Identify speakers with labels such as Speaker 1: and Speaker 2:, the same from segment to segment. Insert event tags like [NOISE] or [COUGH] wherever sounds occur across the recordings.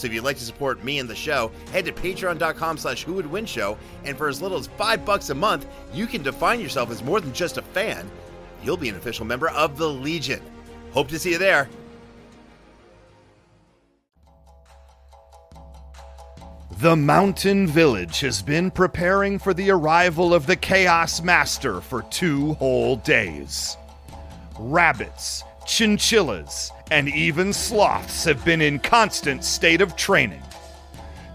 Speaker 1: So if you'd like to support me and the show, head to patreon.com slash who would win show, and for as little as five bucks a month, you can define yourself as more than just a fan. You'll be an official member of the Legion. Hope to see you there.
Speaker 2: The Mountain Village has been preparing for the arrival of the Chaos Master for two whole days. Rabbits, chinchillas, and even sloths have been in constant state of training.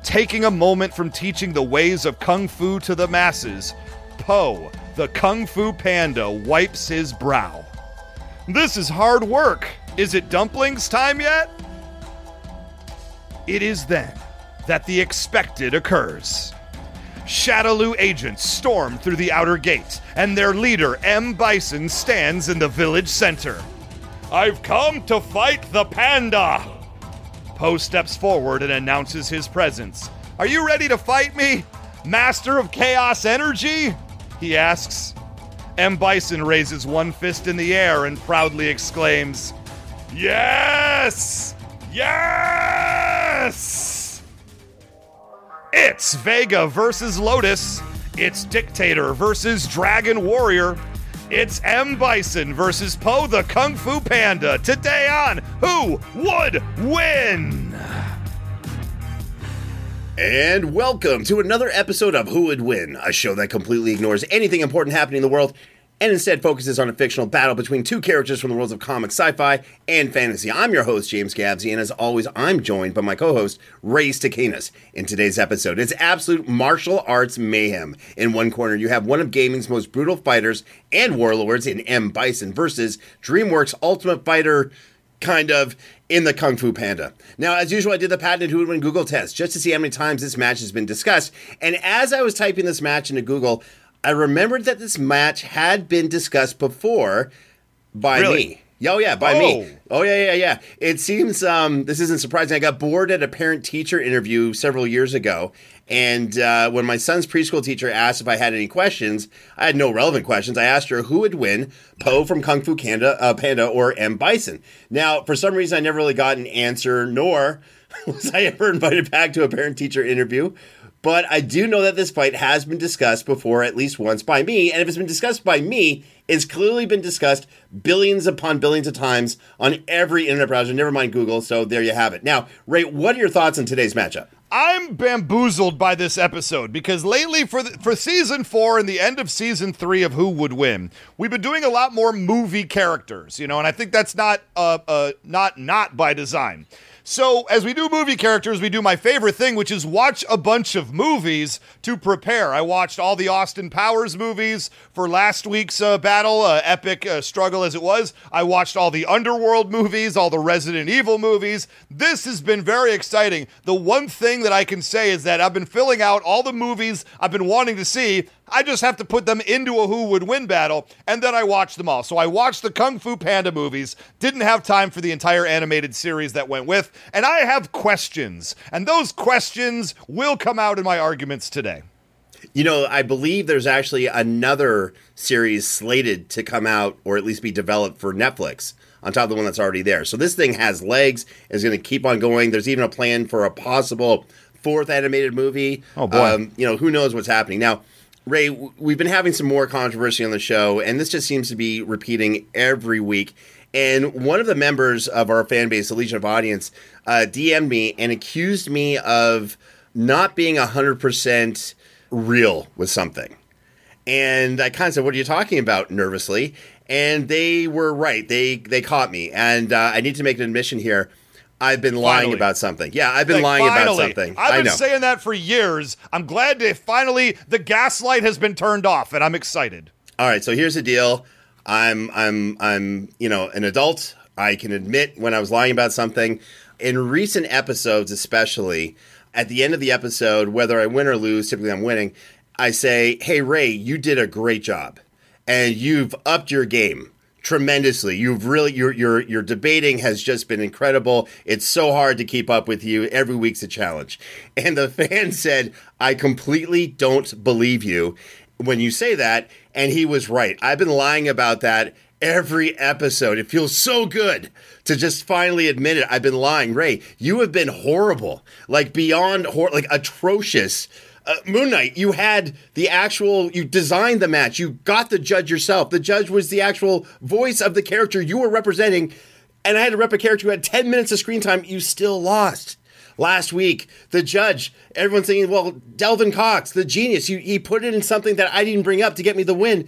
Speaker 2: Taking a moment from teaching the ways of Kung Fu to the masses, Po, the Kung Fu Panda, wipes his brow. This is hard work. Is it dumplings time yet? It is then that the expected occurs. Shadaloo agents storm through the outer gate, and their leader, M. Bison, stands in the village center. I've come to fight the panda! Po steps forward and announces his presence. Are you ready to fight me, Master of Chaos Energy? He asks. M. Bison raises one fist in the air and proudly exclaims, Yes! Yes! It's Vega versus Lotus. It's Dictator versus Dragon Warrior. It's M. Bison versus Po the Kung Fu Panda. Today on Who Would Win?
Speaker 1: And welcome to another episode of Who Would Win, a show that completely ignores anything important happening in the world and instead focuses on a fictional battle between two characters from the worlds of comics, sci fi, and fantasy. I'm your host, James Gavsie, and as always, I'm joined by my co host, Ray Stakenas. In today's episode, it's absolute martial arts mayhem. In one corner, you have one of gaming's most brutal fighters and warlords in M. Bison versus DreamWorks Ultimate Fighter kind of in the Kung Fu Panda. Now, as usual, I did the patented Who Would Win Google test just to see how many times this match has been discussed. And as I was typing this match into Google, I remembered that this match had been discussed before by
Speaker 2: Really?
Speaker 1: me. Oh yeah, by
Speaker 2: Oh.
Speaker 1: me. Oh yeah, yeah, yeah. It seems um, this isn't surprising. I got bored at a parent-teacher interview several years ago, and uh, when my son's preschool teacher asked if I had any questions, I had no relevant questions. I asked her who would win, Po from Kung Fu Panda, uh, Panda or M Bison. Now, for some reason, I never really got an answer, nor [LAUGHS] was I ever invited back to a parent-teacher interview. But I do know that this fight has been discussed before at least once by me, and if it's been discussed by me, it's clearly been discussed billions upon billions of times on every internet browser, never mind Google, so there you have it. Now, Ray, what are your thoughts on today's matchup?
Speaker 2: I'm bamboozled by this episode because lately, for the, for season four and the end of season three of Who Would Win, we've been doing a lot more movie characters, you know, and I think that's not uh, uh not not by design. So, as we do movie characters, we do my favorite thing, which is watch a bunch of movies to prepare. I watched all the Austin Powers movies for last week's uh, battle, uh, epic uh, struggle as it was. I watched all the Underworld movies, all the Resident Evil movies. This has been very exciting. The one thing that I can say is that I've been filling out all the movies I've been wanting to see. I just have to put them into a who would win battle, and then I watch them all. So I watched the Kung Fu Panda movies, didn't have time for the entire animated series that went with, and I have questions. And those questions will come out in my arguments today.
Speaker 1: You know, I believe there's actually another series slated to come out or at least be developed for Netflix on top of the one that's already there. So this thing has legs, is going to keep on going. There's even a plan for a possible fourth animated movie.
Speaker 2: Oh, boy.
Speaker 1: Um, you know, who knows what's happening. Now, Ray, we've been having some more controversy on the show, and this just seems to be repeating every week. And one of the members of our fan base, the Legion of Audience, uh, DM'd me and accused me of not being 100% real with something. And I kind of said, "What are you talking about?" nervously, and they were right. They they caught me, and uh, I need to make an admission here. I've been lying
Speaker 2: Finally.
Speaker 1: about something. Yeah, I've been
Speaker 2: Like,
Speaker 1: lying about something.
Speaker 2: I've been saying that for years. I'm glad to finally the gaslight has been turned off, and I'm excited.
Speaker 1: All right, so here's the deal. I'm I'm I'm you know an adult. I can admit when I was lying about something. In recent episodes, especially at the end of the episode, whether I win or lose, typically I'm winning. I say, "Hey Ray, you did a great job, and you've upped your game." Tremendously. You've really your your your debating has just been incredible. It's so hard to keep up with you. Every week's a challenge. [LAUGHS] And the fan said, "I completely don't believe you when you say that." And he was right. I've been lying about that every episode. It feels so good to just finally admit it. I've been lying. Ray, you have been horrible. Like beyond hor- like atrocious uh, Moon Knight, you had the actual, you designed the match, you got the judge yourself. The judge was the actual voice of the character you were representing, and I had to rep a character who had 10 minutes of screen time. You still lost. Last week, the judge, everyone's saying, well, Delvin Cox, the genius, you, he put it in something that I didn't bring up to get me the win.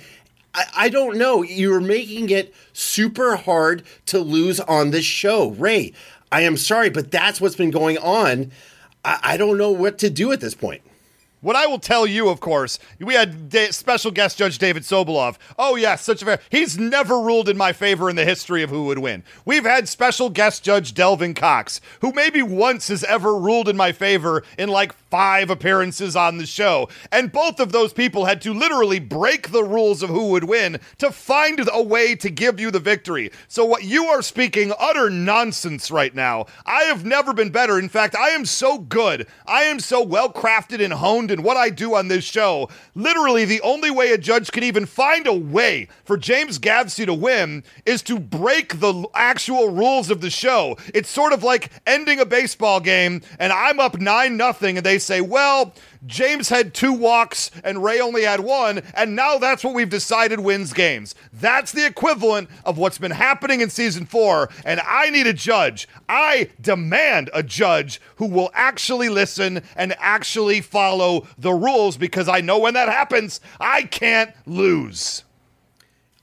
Speaker 1: I, I don't know. You're making it super hard to lose on this show. Ray, I am sorry, but that's what's been going on. I, I don't know what to do at this point.
Speaker 2: What I will tell you, of course, we had da- special guest judge David Sobolov. Oh, yes, such a fair. He's never ruled in my favor in the history of who would win. We've had special guest judge Delvin Cox, who maybe once has ever ruled in my favor in like five appearances on the show. And both of those people had to literally break the rules of who would win to find a way to give you the victory. So, what you are speaking utter nonsense right now. I have never been better. In fact, I am so good. I am so well crafted and honed in what I do on this show. Literally, the only way a judge can even find a way for James Gavsie to win is to break the actual rules of the show. It's sort of like ending a baseball game and I'm up 9 nothing and they say, "Well, James had two walks and Ray only had one, and now that's what we've decided wins games. That's the equivalent of what's been happening in season four, and I need a judge. I demand a judge who will actually listen and actually follow the rules because I know when that happens, I can't lose.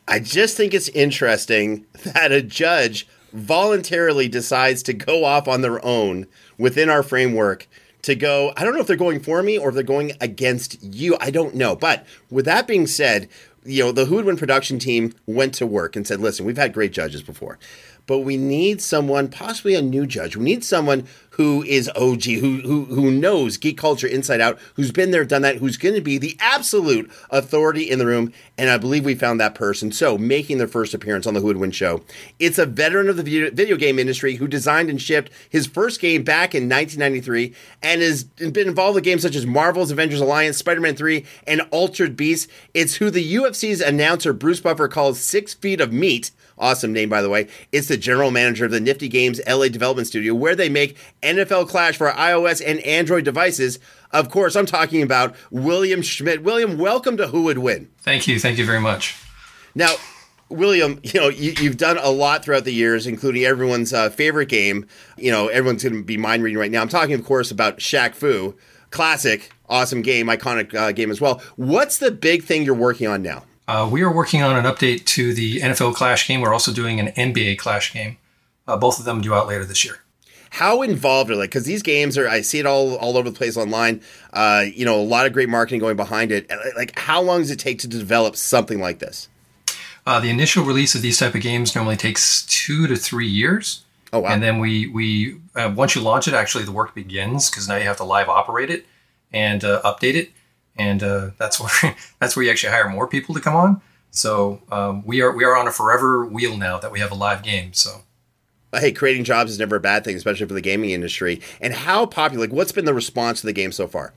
Speaker 1: I just think it's interesting [LAUGHS] that a judge voluntarily decides to go off on their own within our framework to go. I don't know if they're going for me or if they're going against you. I don't know. But with that being said, you know, the Who Would Win production team went to work and said, listen, we've had great judges before, but we need someone, possibly a new judge. We need someone who is OG, who who who knows geek culture inside out, who's been there, done that, who's going to be the absolute authority in the room. And I believe we found that person. So making their first appearance on the Who Would Win show, it's a veteran of the video, video game industry who designed and shipped his first game back in 1993 and has been involved with games such as Marvel's Avengers Alliance, Spider-Man 3, and Altered Beast. It's who the UFC's announcer Bruce Buffer calls Six Feet of Meat. Awesome name, by the way. It's the general manager of the Nifty Games LA development studio where they make NFL Clash for iOS and Android devices. Of course, I'm talking about William Schmidt. William, welcome to Who Would Win.
Speaker 3: Thank you. Thank you very much.
Speaker 1: Now, William, you know, you, you've done a lot throughout the years, including everyone's uh, favorite game. You know, everyone's going to be mind reading right now. I'm talking, of course, about Shaq Fu. Classic, awesome game, iconic uh, game as well. What's the big thing you're working on now?
Speaker 3: Uh, we are working on an update to the NFL Clash game. We're also doing an NBA Clash game. Uh, both of them due out later this year.
Speaker 1: How involved are they? Because these games are, I see it all all over the place online. Uh, you know, a lot of great marketing going behind it. Like, how long does it take to develop something like this?
Speaker 3: Uh, the initial release of these type of games normally takes two to three years.
Speaker 1: Oh wow!
Speaker 3: And then we we uh, once you launch it, actually the work begins because now you have to live operate it and uh, update it, and uh, that's [LAUGHS] where that's where you actually hire more people to come on. So um, we are we are on a forever wheel now that we have a live game. So
Speaker 1: hey, creating jobs is never a bad thing, especially for the gaming industry. And how popular? Like, what's been the response to the game so far?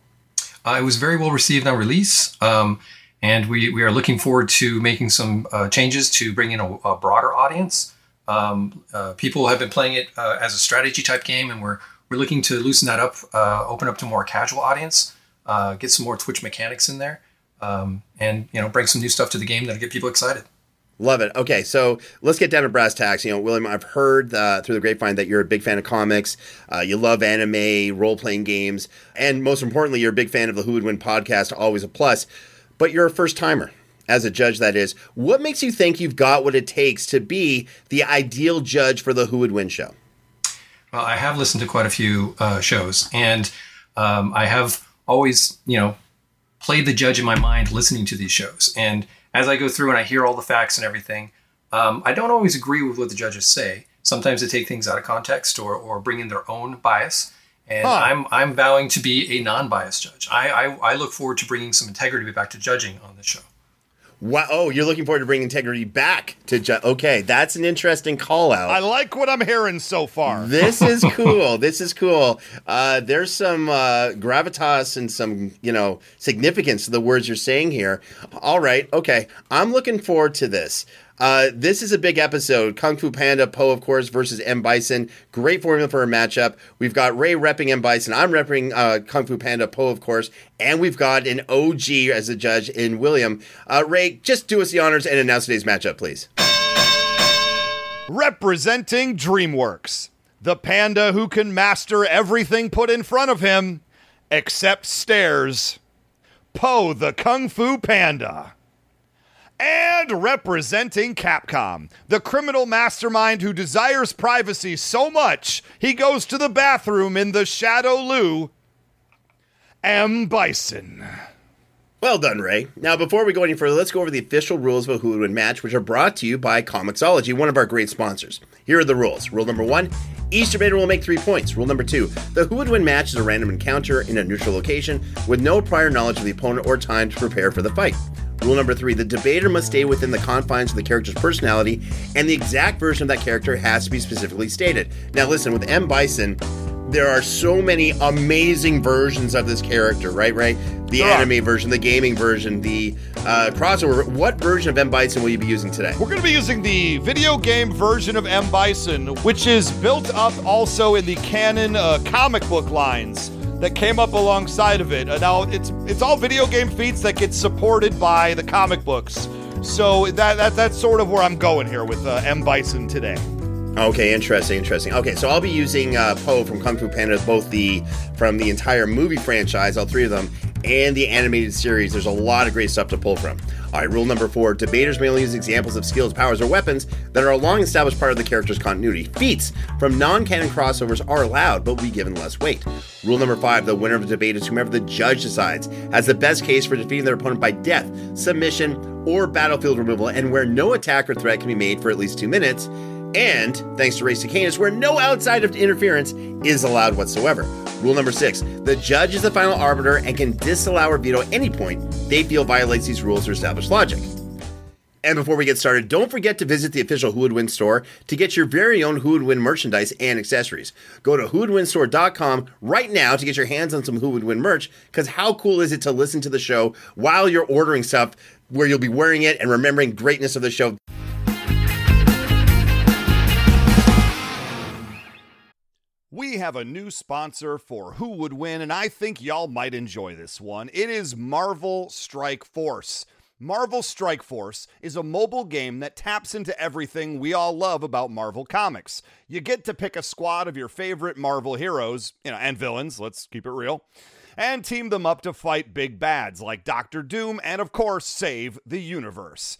Speaker 3: Uh, it was very well received on release, um, and we we are looking forward to making some uh, changes to bring in a, a broader audience. Um, uh, people have been playing it uh, as a strategy type game, and we're we're looking to loosen that up, uh, open up to more casual audience, uh, get some more Twitch mechanics in there, um, and you know bring some new stuff to the game that'll get people excited.
Speaker 1: Love it. Okay, so let's get down to brass tacks. You know, William, I've heard uh, through the grapevine that you're a big fan of comics. Uh, you love anime, role playing games, and most importantly, you're a big fan of the Who Would Win podcast. Always a plus. But you're a first timer, as a judge, that is. What makes you think you've got what it takes to be the ideal judge for the Who Would Win show?
Speaker 3: Well, I have listened to quite a few uh, shows, and um, I have always, you know, played the judge in my mind listening to these shows. And as I go through and I hear all the facts and everything, um, I don't always agree with what the judges say. Sometimes they take things out of context or, or bring in their own bias. And huh. I'm, I'm vowing to be a non biased judge. I, I, I look forward to bringing some integrity back to judging on this show.
Speaker 1: Wow! Oh, you're looking forward to bringing integrity back to ju- okay. That's an interesting call out.
Speaker 2: I like what I'm hearing so far.
Speaker 1: This is [LAUGHS] cool. this is cool. Uh, there's some uh, gravitas and some you know significance to the words you're saying here. All right, okay. I'm looking forward to this. Uh, this is a big episode. Kung Fu Panda, Po, of course, versus M. Bison. Great formula for a matchup. We've got Ray repping M. Bison. I'm repping uh, Kung Fu Panda, Po, of course. And we've got an OG as a judge in William. Uh, Ray, just do us the honors and announce today's matchup, please.
Speaker 2: Representing DreamWorks, the panda who can master everything put in front of him except stairs. Po, the Kung Fu Panda. And representing Capcom, the criminal mastermind who desires privacy so much he goes to the bathroom in the Shadow Loo, M. Bison.
Speaker 1: Well done, Ray. Now, before we go any further, let's go over the official rules of a Who Would Win match, which are brought to you by Comixology, one of our great sponsors. Here are the rules. Rule number one each debater will make three points. Rule number two the Who Would Win match is a random encounter in a neutral location with no prior knowledge of the opponent or time to prepare for the fight. Rule number three the debater must stay within the confines of the character's personality, and the exact version of that character has to be specifically stated. Now, listen, with M. Bison, there are so many amazing versions of this character, right? Right? The there anime version, the gaming version, the uh, crossover. What version of M. Bison will you be using today?
Speaker 2: We're going to be using the video game version of M. Bison, which is built up also in the canon uh, comic book lines that came up alongside of it. Uh, now it's it's all video game feats that get supported by the comic books. So that, that that's sort of where I'm going here with uh, M Bison today.
Speaker 1: Okay, interesting, interesting. Okay, so I'll be using uh, Po from Kung Fu Panda, both the from the entire movie franchise, all three of them, and the animated series. There's a lot of great stuff to pull from. Rule number four debaters may only use examples of skills, powers, or weapons that are a long established part of the character's continuity. Feats from non canon crossovers are allowed, but will be given less weight. Rule number five the winner of the debate is whomever the judge decides has the best case for defeating their opponent by death, submission, or battlefield removal, and where no attack or threat can be made for at least two minutes and thanks to Ray Stakenas, where no outside of interference is allowed whatsoever. Rule number six the judge is the final arbiter and can disallow or veto any point they feel violates these rules or established logic. And before we get started, don't forget to visit the official Who Would Win store to get your very own Who Would Win merchandise and accessories. Go to whowouldwinstore.com right now to get your hands on some Who Would Win merch, because how cool is it to listen to the show while you're ordering stuff where you'll be wearing it and remembering greatness of the show?
Speaker 2: We have a new sponsor for Who Would Win, and I think y'all might enjoy this one. It is Marvel Strike Force. Marvel Strike Force is a mobile game that taps into everything we all love about Marvel Comics. You get to pick a squad of your favorite Marvel heroes, you know, and villains, let's keep it real, and team them up to fight big bads like Doctor Doom and, of course, save the universe.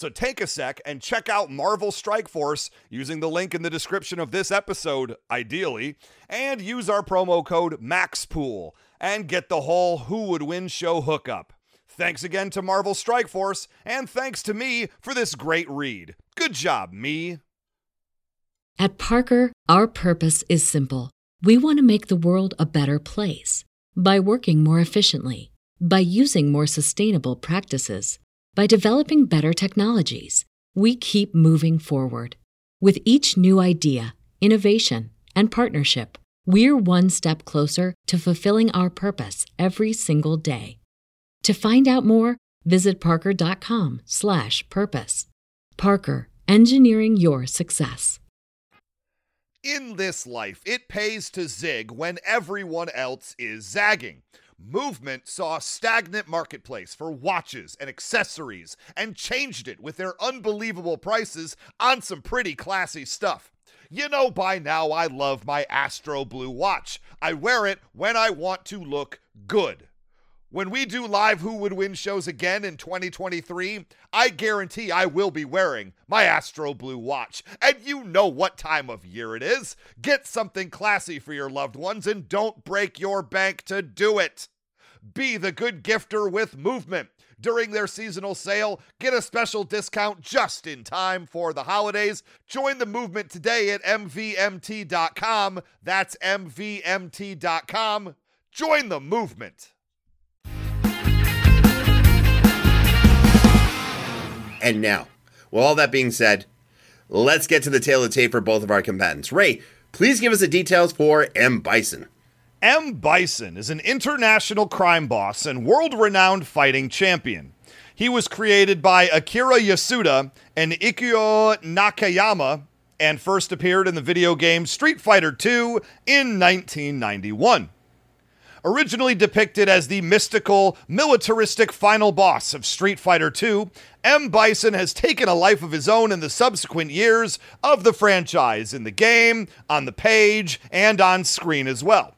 Speaker 2: So take a sec and check out Marvel Strike Force using the link in the description of this episode, ideally, and use our promo code MAXPOOL and get the whole Who Would Win show hookup. Thanks again to Marvel Strike Force, and thanks to me for this great read. Good job, me.
Speaker 4: At Parker, our purpose is simple. We want to make the world a better place by working more efficiently, by using more sustainable practices, by developing better technologies. We keep moving forward. With each new idea, innovation, and partnership, we're one step closer to fulfilling our purpose every single day. To find out more, visit parker.com/purpose. Parker, engineering your success.
Speaker 2: In this life, it pays to zig when everyone else is zagging. Movement saw a stagnant marketplace for watches and accessories and changed it with their unbelievable prices on some pretty classy stuff. You know by now I love my Astro Blue watch. I wear it when I want to look good. When we do live Who Would Win shows again in 2023, I guarantee I will be wearing my Astro Blue watch. And you know what time of year it is. Get something classy for your loved ones and don't break your bank to do it. Be the good gifter with movement. During their seasonal sale, get a special discount just in time for the holidays. Join the movement today at MVMT.com. That's MVMT.com. Join the movement.
Speaker 1: And now, with all that being said, let's get to the tail of the tape for both of our combatants. Ray, please give us the details for M. Bison.
Speaker 2: M. Bison is an international crime boss and world renowned fighting champion. He was created by Akira Yasuda and Ikyo Nakayama and first appeared in the video game Street Fighter II in 1991. Originally depicted as the mystical, militaristic final boss of Street Fighter II, M. Bison has taken a life of his own in the subsequent years of the franchise, in the game, on the page, and on screen as well.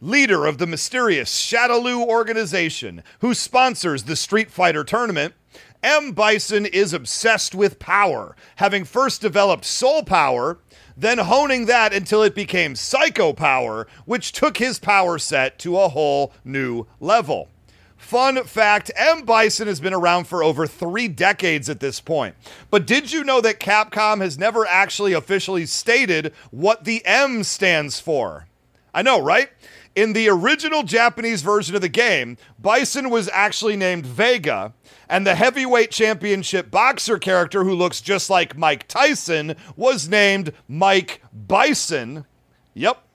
Speaker 2: Leader of the mysterious Shadaloo organization who sponsors the Street Fighter tournament, M. Bison is obsessed with power, having first developed soul power then honing that until it became psycho power, which took his power set to a whole new level. Fun fact M. Bison has been around for over three decades at this point. But did you know that Capcom has never actually officially stated what the M stands for? I know, right? In the original Japanese version of the game, Bison was actually named Vega, and the heavyweight championship boxer character who looks just like Mike Tyson was named Mike Bison. Yep,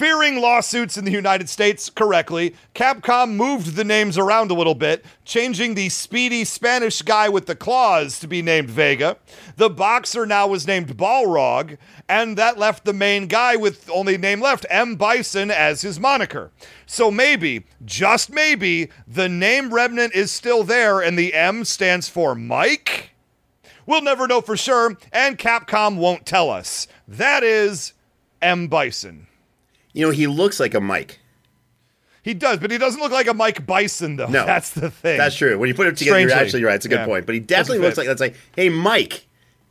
Speaker 2: Fearing lawsuits in the United States correctly, Capcom moved the names around a little bit, changing the speedy Spanish guy with the claws to be named Vega. The boxer now was named Balrog, and that left the main guy with only name left, M. Bison, as his moniker. So maybe, just maybe, the name remnant is still there and the M stands for Mike? We'll never know for sure, and Capcom won't tell us. That is M. Bison.
Speaker 1: You know, he looks like a Mike.
Speaker 2: He does, but he doesn't look like a Mike Bison, though.
Speaker 1: No, [LAUGHS]
Speaker 2: that's the thing.
Speaker 1: That's true. When you put it together,
Speaker 2: Strangely.
Speaker 1: you're actually right. It's a good
Speaker 2: Yeah.
Speaker 1: point. But he definitely looks like that's like, hey, Mike.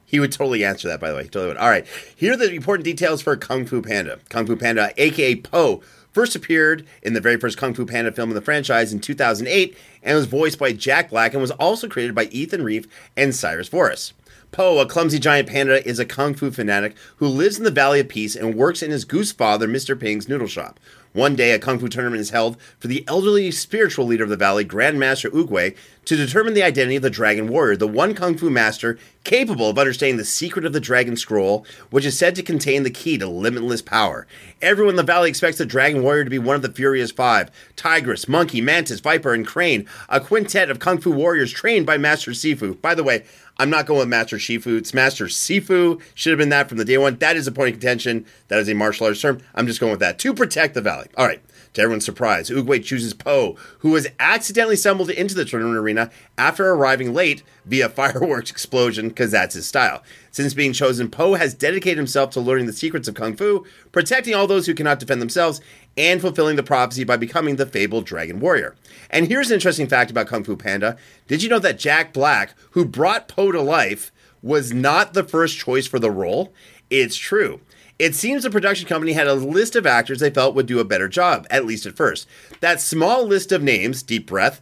Speaker 1: He would totally answer that, by the way. He totally would. All right. Here are the important details for Kung Fu Panda. Kung Fu Panda, aka Po, first appeared in the very first Kung Fu Panda film in the franchise in 2008 and was voiced by Jack Black and was also created by Ethan Reiff and Cyrus Voris. Po, a clumsy giant panda, is a kung fu fanatic who lives in the Valley of Peace and works in his goose father, Mr. Ping's noodle shop. One day, a kung fu tournament is held for the elderly spiritual leader of the valley, Grandmaster Oogway, to determine the identity of the Dragon Warrior, the one Kung Fu master capable of understanding the secret of the Dragon Scroll, which is said to contain the key to limitless power. Everyone in the valley expects the Dragon Warrior to be one of the Furious Five Tigress, Monkey, Mantis, Viper, and Crane, a quintet of Kung Fu warriors trained by Master Sifu. By the way, I'm not going with Master Shifu. It's Master Sifu. Should have been that from the day one. That is a point of contention. That is a martial arts term. I'm just going with that to protect the valley. All right. To everyone's surprise, Oogway chooses Po, who was accidentally stumbled into the tournament arena after arriving late via [LAUGHS] fireworks explosion, because that's his style. Since being chosen, Po has dedicated himself to learning the secrets of Kung Fu, protecting all those who cannot defend themselves, and fulfilling the prophecy by becoming the fabled Dragon Warrior. And here's an interesting fact about Kung Fu Panda. Did you know that Jack Black, who brought Po to life, was not the first choice for the role? It's true. It seems the production company had a list of actors they felt would do a better job, at least at first. That small list of names, deep breath,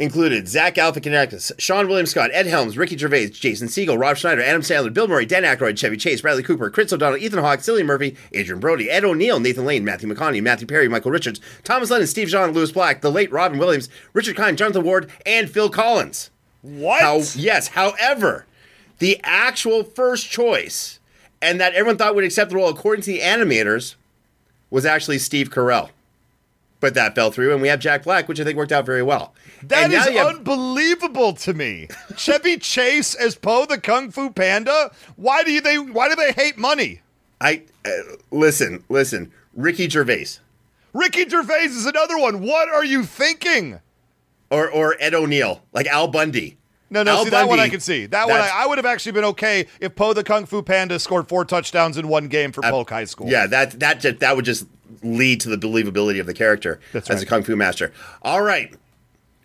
Speaker 1: included Zach Galifianakis, Seann William Scott, Ed Helms, Ricky Gervais, Jason Segel, Rob Schneider, Adam Sandler, Bill Murray, Dan Aykroyd, Chevy Chase, Bradley Cooper, Chris O'Donnell, Ethan Hawke, Cillian Murphy, Adrien Brody, Ed O'Neill, Nathan Lane, Matthew McConaughey, Matthew Perry, Michael Richards, Thomas Lennon, Steve Zahn, Lewis Black, the late Robin Williams, Richard Kind, Jonathan Ward, and Phil Collins.
Speaker 2: What?
Speaker 1: How, yes, however, the actual first choice and that everyone thought would accept the role according to the animators was actually Steve Carell. But that fell through, and we have Jack Black, which I think worked out very well.
Speaker 2: That is
Speaker 1: you
Speaker 2: unbelievable to me. Chevy Chase as Po the Kung Fu Panda. Why do you they? Why do they hate money?
Speaker 1: I uh, listen, listen. Ricky Gervais
Speaker 2: Ricky Gervais is another one. What are you thinking?
Speaker 1: or or Ed O'Neill, like Al Bundy.
Speaker 2: No, no,
Speaker 1: Al
Speaker 2: see that one I
Speaker 1: Bundy,
Speaker 2: can see. That one I, I would have actually been okay if Po the Kung Fu Panda scored four touchdowns in one game for Polk High School.
Speaker 1: Yeah, that that that would just lead to the believability of the character
Speaker 2: That's
Speaker 1: as
Speaker 2: right.
Speaker 1: a kung fu master. All right,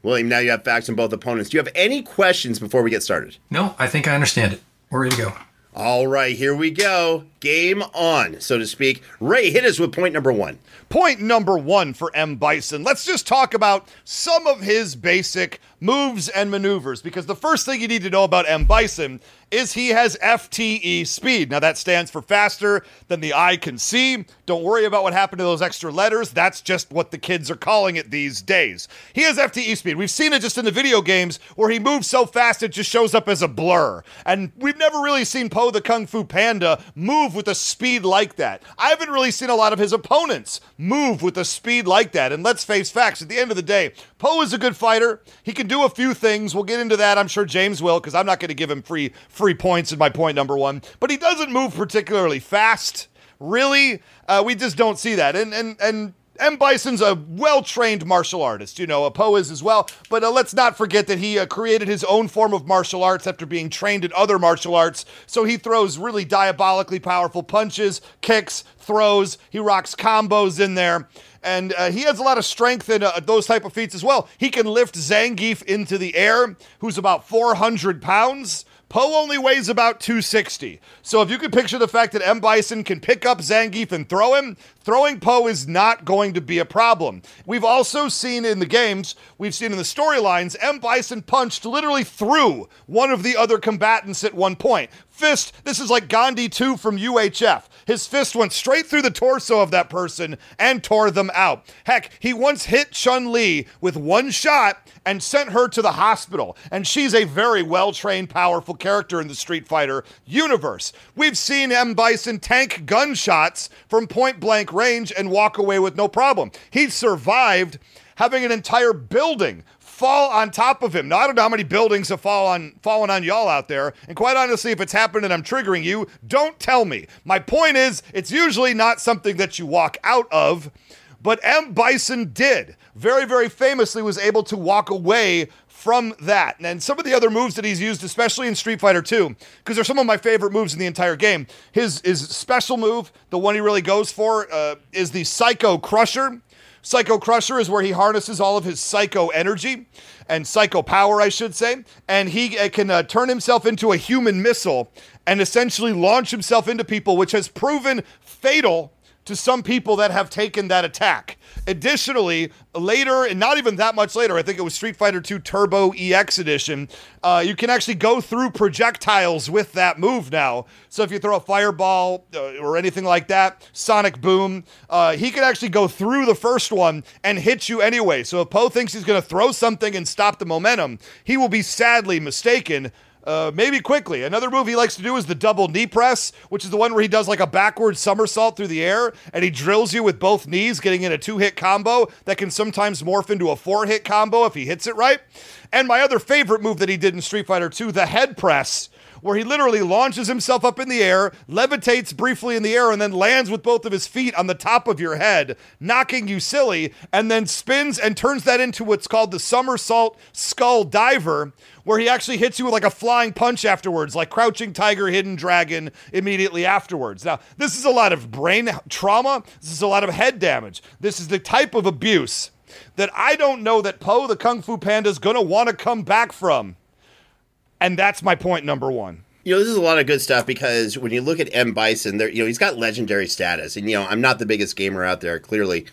Speaker 1: William. Now you have facts on both opponents. Do you have any questions before we get started?
Speaker 3: No, I think I understand it. We're ready to go.
Speaker 1: All right, here we go. Game on, so to speak. Ray, hit us with point number one.
Speaker 2: Point number one for M. Bison. Let's just talk about some of his basic moves and maneuvers because the first thing you need to know about M. Bison is he has FTE speed. Now, that stands for faster than the eye can see. Don't worry about what happened to those extra letters. That's just what the kids are calling it these days. He has FTE speed. We've seen it just in the video games where he moves so fast it just shows up as a blur. And we've never really seen Po the Kung Fu Panda move with a speed like that. I haven't really seen a lot of his opponents move with a speed like that. And let's face facts, at the end of the day, Po is a good fighter. He can do a few things. We'll get into that. I'm sure James will, because I'm not going to give him free free points in my point number one. But he doesn't move particularly fast. Really, uh, we just don't see that. And and and M. Bison's a well trained martial artist, you know, Po is as well. But uh, let's not forget that he uh, created his own form of martial arts after being trained in other martial arts. So he throws really diabolically powerful punches, kicks, throws. He rocks combos in there. And uh, he has a lot of strength in uh, those type of feats as well. He can lift Zangief into the air, who's about 400 pounds. Po only weighs about 260. So if you can picture the fact that M. Bison can pick up Zangief and throw him, throwing Po is not going to be a problem. We've also seen in the games, we've seen in the storylines, M. Bison punched literally through one of the other combatants at one point. Fist, this is like Gandhi 2 from UHF. His fist went straight through the torso of that person and tore them out. Heck, he once hit Chun Li with one shot and sent her to the hospital. And she's a very well trained, powerful character in the Street Fighter universe. We've seen M. Bison tank gunshots from point blank range and walk away with no problem. He survived having an entire building fall on top of him. Now I don't know how many buildings have fallen on fallen on y'all out there. And quite honestly, if it's happened and I'm triggering you, don't tell me. My point is, it's usually not something that you walk out of. But M. Bison did. Very, very famously was able to walk away from that. And some of the other moves that he's used, especially in Street Fighter 2, because they're some of my favorite moves in the entire game. His, his special move, the one he really goes for, uh, is the Psycho Crusher. Psycho Crusher is where he harnesses all of his psycho energy and psycho power, I should say, and he uh, can uh, turn himself into a human missile and essentially launch himself into people, which has proven fatal to some people that have taken that attack. Additionally, later, and not even that much later, I think it was Street Fighter II Turbo EX Edition, uh, you can actually go through projectiles with that move now. So if you throw a fireball uh, or anything like that, Sonic Boom, uh, he can actually go through the first one and hit you anyway. So if Po thinks he's going to throw something and stop the momentum, he will be sadly mistaken uh, maybe quickly. Another move he likes to do is the double knee press, which is the one where he does like a backward somersault through the air and he drills you with both knees, getting in a two hit combo that can sometimes morph into a four hit combo if he hits it right. And my other favorite move that he did in Street Fighter 2, the head press where he literally launches himself up in the air, levitates briefly in the air, and then lands with both of his feet on the top of your head, knocking you silly, and then spins and turns that into what's called the somersault skull diver, where he actually hits you with like a flying punch afterwards, like Crouching Tiger, Hidden Dragon immediately afterwards. Now, this is a lot of brain trauma, this is a lot of head damage. This is the type of abuse that I don't know that Po the Kung Fu Panda is going to want to come back from. And that's my point number one.
Speaker 1: You know, this is a lot of good stuff because when you look at M. Bison, there, you know, he's got legendary status. And, you know, I'm not the biggest gamer out there, clearly.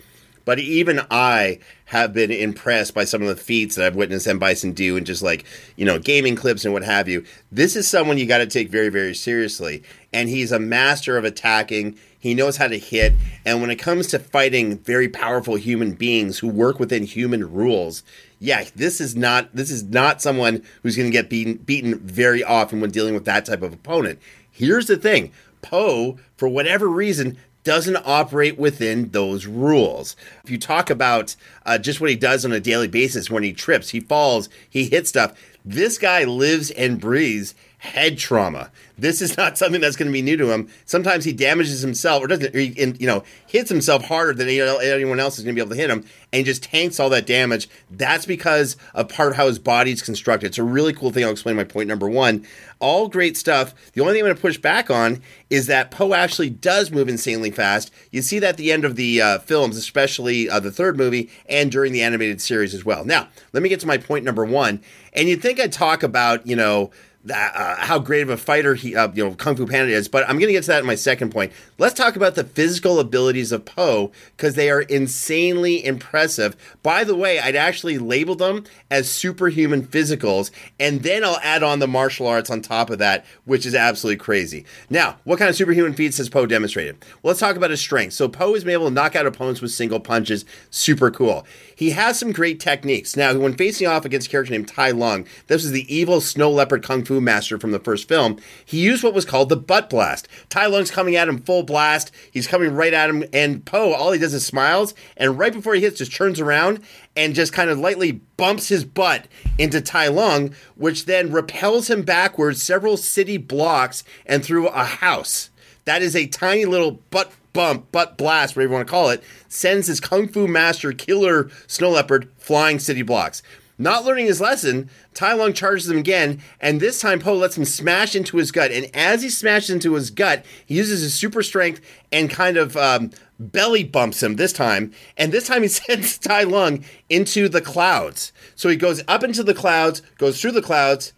Speaker 1: But even I have been impressed by some of the feats that I've witnessed M. Bison do and just like, you know, gaming clips and what have you. This is someone you got to take very, very seriously. And he's a master of attacking. He knows how to hit. And when it comes to fighting very powerful human beings who work within human rules, yeah, this is not this is not someone who's going to get beaten beaten very often when dealing with that type of opponent. Here's the thing. Po, for whatever reason, doesn't operate within those rules. If you talk about uh, just what he does on a daily basis when he trips, he falls, he hits stuff, this guy lives and breathes head trauma. This is not something that's going to be new to him. Sometimes he damages himself or doesn't, or he, you know, hits himself harder than anyone else is going to be able to hit him and just tanks all that damage. That's because of part of how his body's constructed. It's a really cool thing. I'll explain my point number one. All great stuff. The only thing I'm going to push back on is that Po actually does move insanely fast. You see that at the end of the uh, films, especially uh, the third movie and during the animated series as well. Now, let me get to my point number one. And you'd think I'd talk about, you know, uh, how great of a fighter he, uh, you know, Kung Fu Panda is. But I'm going to get to that in my second point. Let's talk about the physical abilities of Po because they are insanely impressive. By the way, I'd actually label them as superhuman physicals, and then I'll add on the martial arts on top of that, which is absolutely crazy. Now, what kind of superhuman feats has Po demonstrated? Well, let's talk about his strength. So Po has been able to knock out opponents with single punches. Super cool. He has some great techniques. Now, when facing off against a character named Tai Lung, this is the evil snow leopard kung fu master from the first film, he used what was called the butt blast. Tai Lung's coming at him full blast. He's coming right at him, and Po, all he does is smiles, and right before he hits, just turns around and just kind of lightly bumps his butt into Tai Lung, which then repels him backwards several city blocks and through a house. That is a tiny little butt bump, butt blast, whatever you want to call it, sends his kung fu master killer snow leopard flying city blocks. Not learning his lesson, Tai Lung charges him again, and this time Po lets him smash into his gut. And as he smashes into his gut, he uses his super strength and kind of um, belly bumps him this time. And this time he [LAUGHS] sends Tai Lung into the clouds. So he goes up into the clouds, goes through the clouds,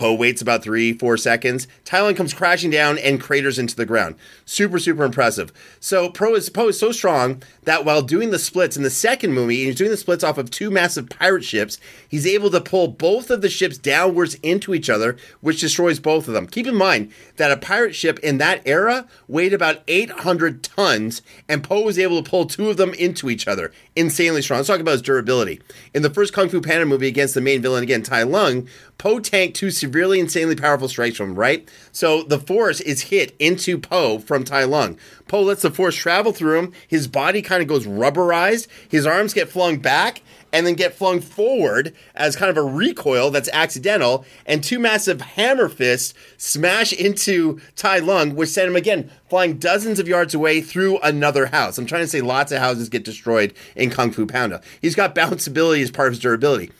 Speaker 1: Po waits about three, four seconds. Tai comes crashing down and craters into the ground. Super, super impressive. So Po is, Po is so strong that while doing the splits in the second movie, he's doing the splits off of two massive pirate ships, he's able to pull both of the ships downwards into each other, which destroys both of them. Keep in mind that a pirate ship in that era weighed about 800 tons, and Po was able to pull two of them into each other. Insanely strong. Let's talk about his durability. In the first Kung Fu Panda movie against the main villain, again, Tai Lung, Po tanked two severely insanely powerful strikes from him, right? So the force is hit into Po from Tai Lung. Po lets the force travel through him. His body kind of goes rubberized. His arms get flung back and then get flung forward as kind of a recoil that's accidental. And two massive hammer fists smash into Tai Lung, which sent him again flying dozens of yards away through another house. I'm trying to say lots of houses get destroyed in Kung Fu Panda. He's got bounce ability as part of his durability.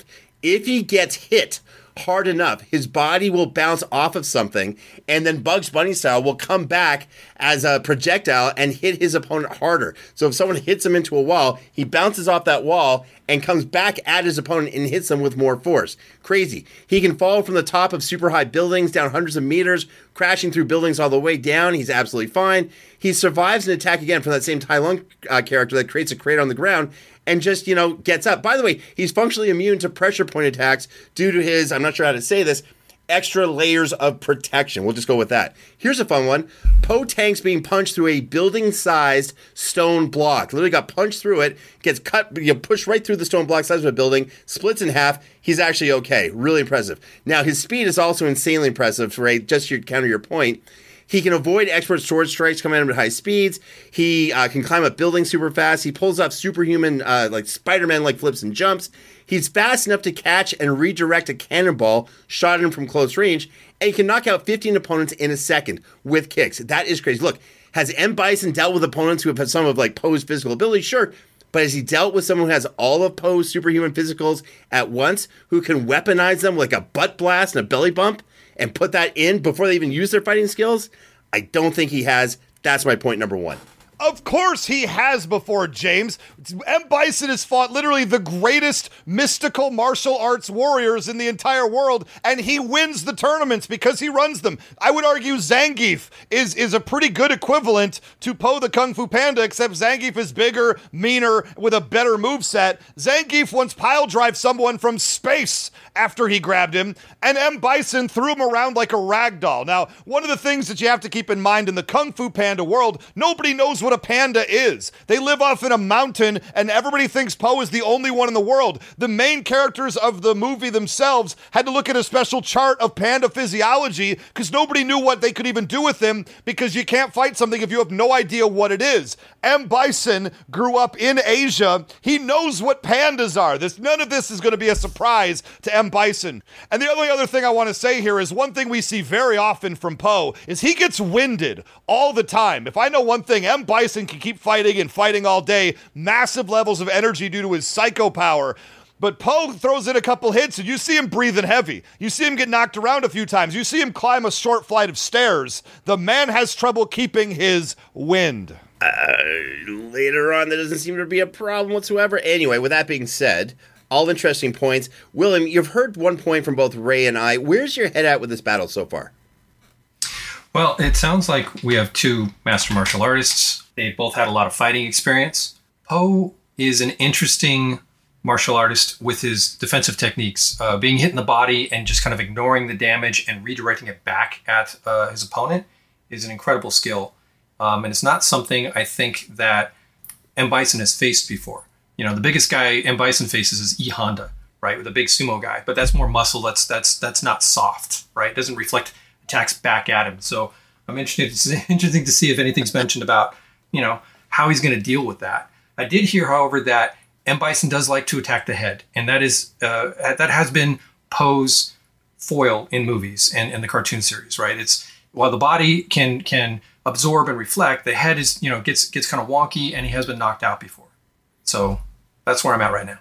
Speaker 1: If he gets hit hard enough, his body will bounce off of something, and then Bugs Bunny style will come back as a projectile and hit his opponent harder. So if someone hits him into a wall, he bounces off that wall and comes back at his opponent and hits them with more force. Crazy. He can fall from the top of super high buildings down hundreds of meters, crashing through buildings all the way down. He's absolutely fine. He survives an attack again from that same Tai Lung uh, character that creates a crater on the ground and just, you know, gets up. By the way, he's functionally immune to pressure point attacks due to his, I'm not sure how to say this, extra layers of protection. We'll just go with that. Here's a fun one. Po Tank's being punched through a building-sized stone block. Literally got punched through it, gets cut, you know, pushed right through the stone block size of a building, splits in half. He's actually okay. Really impressive. Now his speed is also insanely impressive. Right, just to counter your point. He can avoid expert sword strikes coming at him at high speeds. He uh, can climb up buildings super fast. He pulls off superhuman, uh, like Spider Man like flips and jumps. He's fast enough to catch and redirect a cannonball shot at him from close range, and he can knock out 15 opponents in a second with kicks. That is crazy. Look, has M. Bison dealt with opponents who have had some of like Po's physical ability? Sure. But has he dealt with someone who has all of Po's superhuman physicals at once, who can weaponize them like a butt blast and a belly bump? And put that in before they even use their fighting skills? I don't think he has. That's my point number one.
Speaker 2: Of course he has before, James. M. Bison has fought literally the greatest mystical martial arts warriors in the entire world, and he wins the tournaments because he runs them. I would argue Zangief is, is a pretty good equivalent to Po the Kung Fu Panda, except Zangief is bigger, meaner, with a better move set. Zangief once pile drive someone from space after he grabbed him, and M. Bison threw him around like a rag doll. Now, one of the things that you have to keep in mind in the Kung Fu Panda world, nobody knows what what a panda is. They live off in a mountain, and everybody thinks Po is the only one in the world. The main characters of the movie themselves had to look at a special chart of panda physiology because nobody knew what they could even do with him because you can't fight something if you have no idea what it is. M. Bison grew up in Asia. He knows what pandas are. This none of this is going to be a surprise to M. Bison. And the only other thing I want to say here is one thing we see very often from Po is he gets winded all the time. If I know one thing, M. Bison Bison can keep fighting and fighting all day, massive levels of energy due to his psycho power. But Po throws in a couple hits, and you see him breathing heavy. You see him get knocked around a few times. You see him climb a short flight of stairs. The man has trouble keeping his wind.
Speaker 1: Uh, later on, there doesn't seem to be a problem whatsoever. Anyway, with that being said, all interesting points. William, you've heard one point from both Ray and I. Where's your head at with this battle so far?
Speaker 3: Well, it sounds like we have two master martial artists. They both had a lot of fighting experience. Po is an interesting martial artist with his defensive techniques, uh, being hit in the body and just kind of ignoring the damage and redirecting it back at uh, his opponent is an incredible skill. Um, and it's not something I think that M. Bison has faced before. You know, the biggest guy M. Bison faces is E. Honda, right, with a big sumo guy, but that's more muscle. That's that's that's not soft, right? It doesn't reflect attacks back at him. So I'm interested. It's [LAUGHS] interesting to see if anything's mentioned about you know how he's going to deal with that. I did hear, however, that M Bison does like to attack the head, and that is uh, that has been Po's foil in movies and, in the cartoon series. Right? It's while the body can can absorb and reflect, the head is you know gets gets kind of wonky, and he has been knocked out before. So that's where I'm at right now.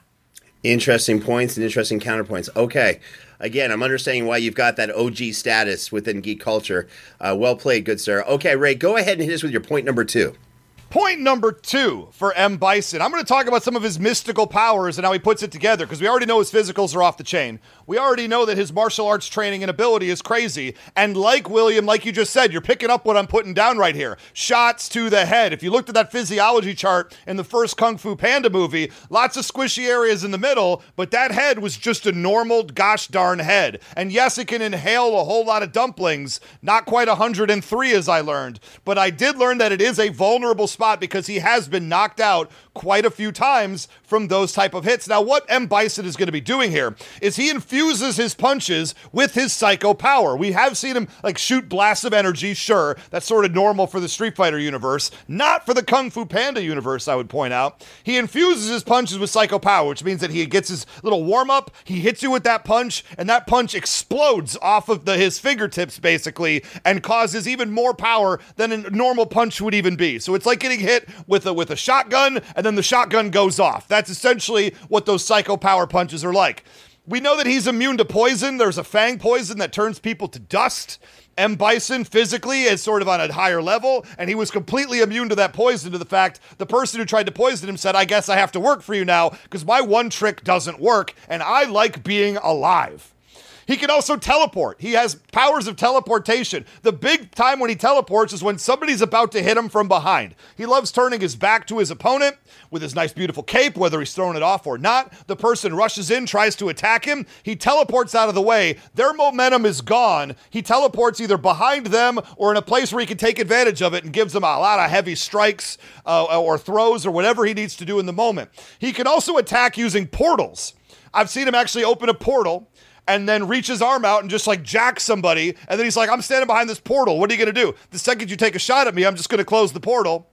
Speaker 1: Interesting points and interesting counterpoints. Okay. Again, I'm understanding why you've got that OG status within geek culture. Uh, well played, good sir. Okay, Ray, go ahead and hit us with your point number two.
Speaker 2: Point number two for M. Bison. I'm going to talk about some of his mystical powers and how he puts it together because we already know his physicals are off the chain. We already know that his martial arts training and ability is crazy. And like William, like you just said, you're picking up what I'm putting down right here. Shots to the head. If you looked at that physiology chart in the first Kung Fu Panda movie, lots of squishy areas in the middle, but that head was just a normal gosh darn head. And yes, it can inhale a whole lot of dumplings, not quite 103 as I learned, but I did learn that it is a vulnerable spot because he has been knocked out quite a few times from those type of hits. Now, what M. Bison is going to be doing here is he infuses his punches with his psycho power. We have seen him like shoot blasts of energy, sure, that's sort of normal for the Street Fighter universe, not for the Kung Fu Panda universe, I would point out. He infuses his punches with psycho power, which means that he gets his little warm up, he hits you with that punch, and that punch explodes off of the, his fingertips basically and causes even more power than a normal punch would even be. So it's like getting hit with a with a shotgun and then the shotgun goes off. That's essentially what those psycho power punches are like. We know that he's immune to poison. There's a fang poison that turns people to dust. M. Bison physically is sort of on a higher level, and he was completely immune to that poison. To the fact the person who tried to poison him said, I guess I have to work for you now because my one trick doesn't work, and I like being alive. He can also teleport. He has powers of teleportation. The big time when he teleports is when somebody's about to hit him from behind. He loves turning his back to his opponent with his nice, beautiful cape, whether he's throwing it off or not. The person rushes in, tries to attack him. He teleports out of the way. Their momentum is gone. He teleports either behind them or in a place where he can take advantage of it and gives them a lot of heavy strikes uh, or throws or whatever he needs to do in the moment. He can also attack using portals. I've seen him actually open a portal and then reach his arm out and just like jack somebody. And then he's like, I'm standing behind this portal. What are you going to do? The second you take a shot at me, I'm just going to close the portal.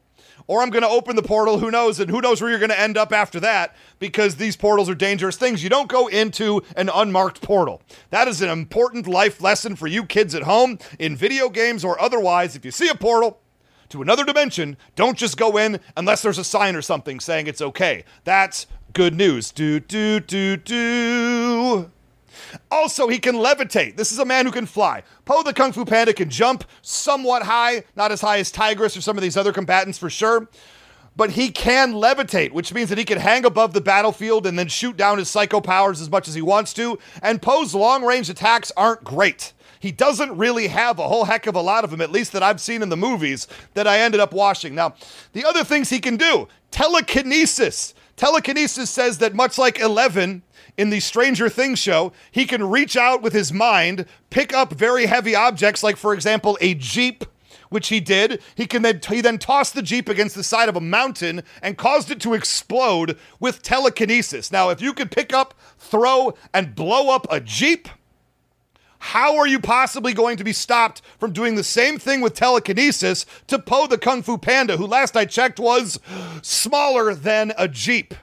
Speaker 2: Or I'm going to open the portal. Who knows? And who knows where you're going to end up after that because these portals are dangerous things. You don't go into an unmarked portal. That is an important life lesson for you kids at home in video games or otherwise. If you see a portal, to another dimension, don't just go in unless there's a sign or something saying it's okay. That's good news. Do, do, do, do. Also, he can levitate. This is a man who can fly. Po the Kung Fu Panda can jump somewhat high, not as high as Tigress or some of these other combatants for sure. But he can levitate, which means that he can hang above the battlefield and then shoot down his psycho powers as much as he wants to. And Po's long range attacks aren't great. He doesn't really have a whole heck of a lot of them, at least that I've seen in the movies that I ended up watching. Now, the other things he can do telekinesis. Telekinesis says that much like Eleven, in the Stranger Things show, he can reach out with his mind, pick up very heavy objects, like, for example, a Jeep. Which he did. He can then he then tossed the jeep against the side of a mountain and caused it to explode with telekinesis. Now, if you could pick up, throw, and blow up a jeep, how are you possibly going to be stopped from doing the same thing with telekinesis to Po the Kung Fu Panda, who last I checked was smaller than a Jeep?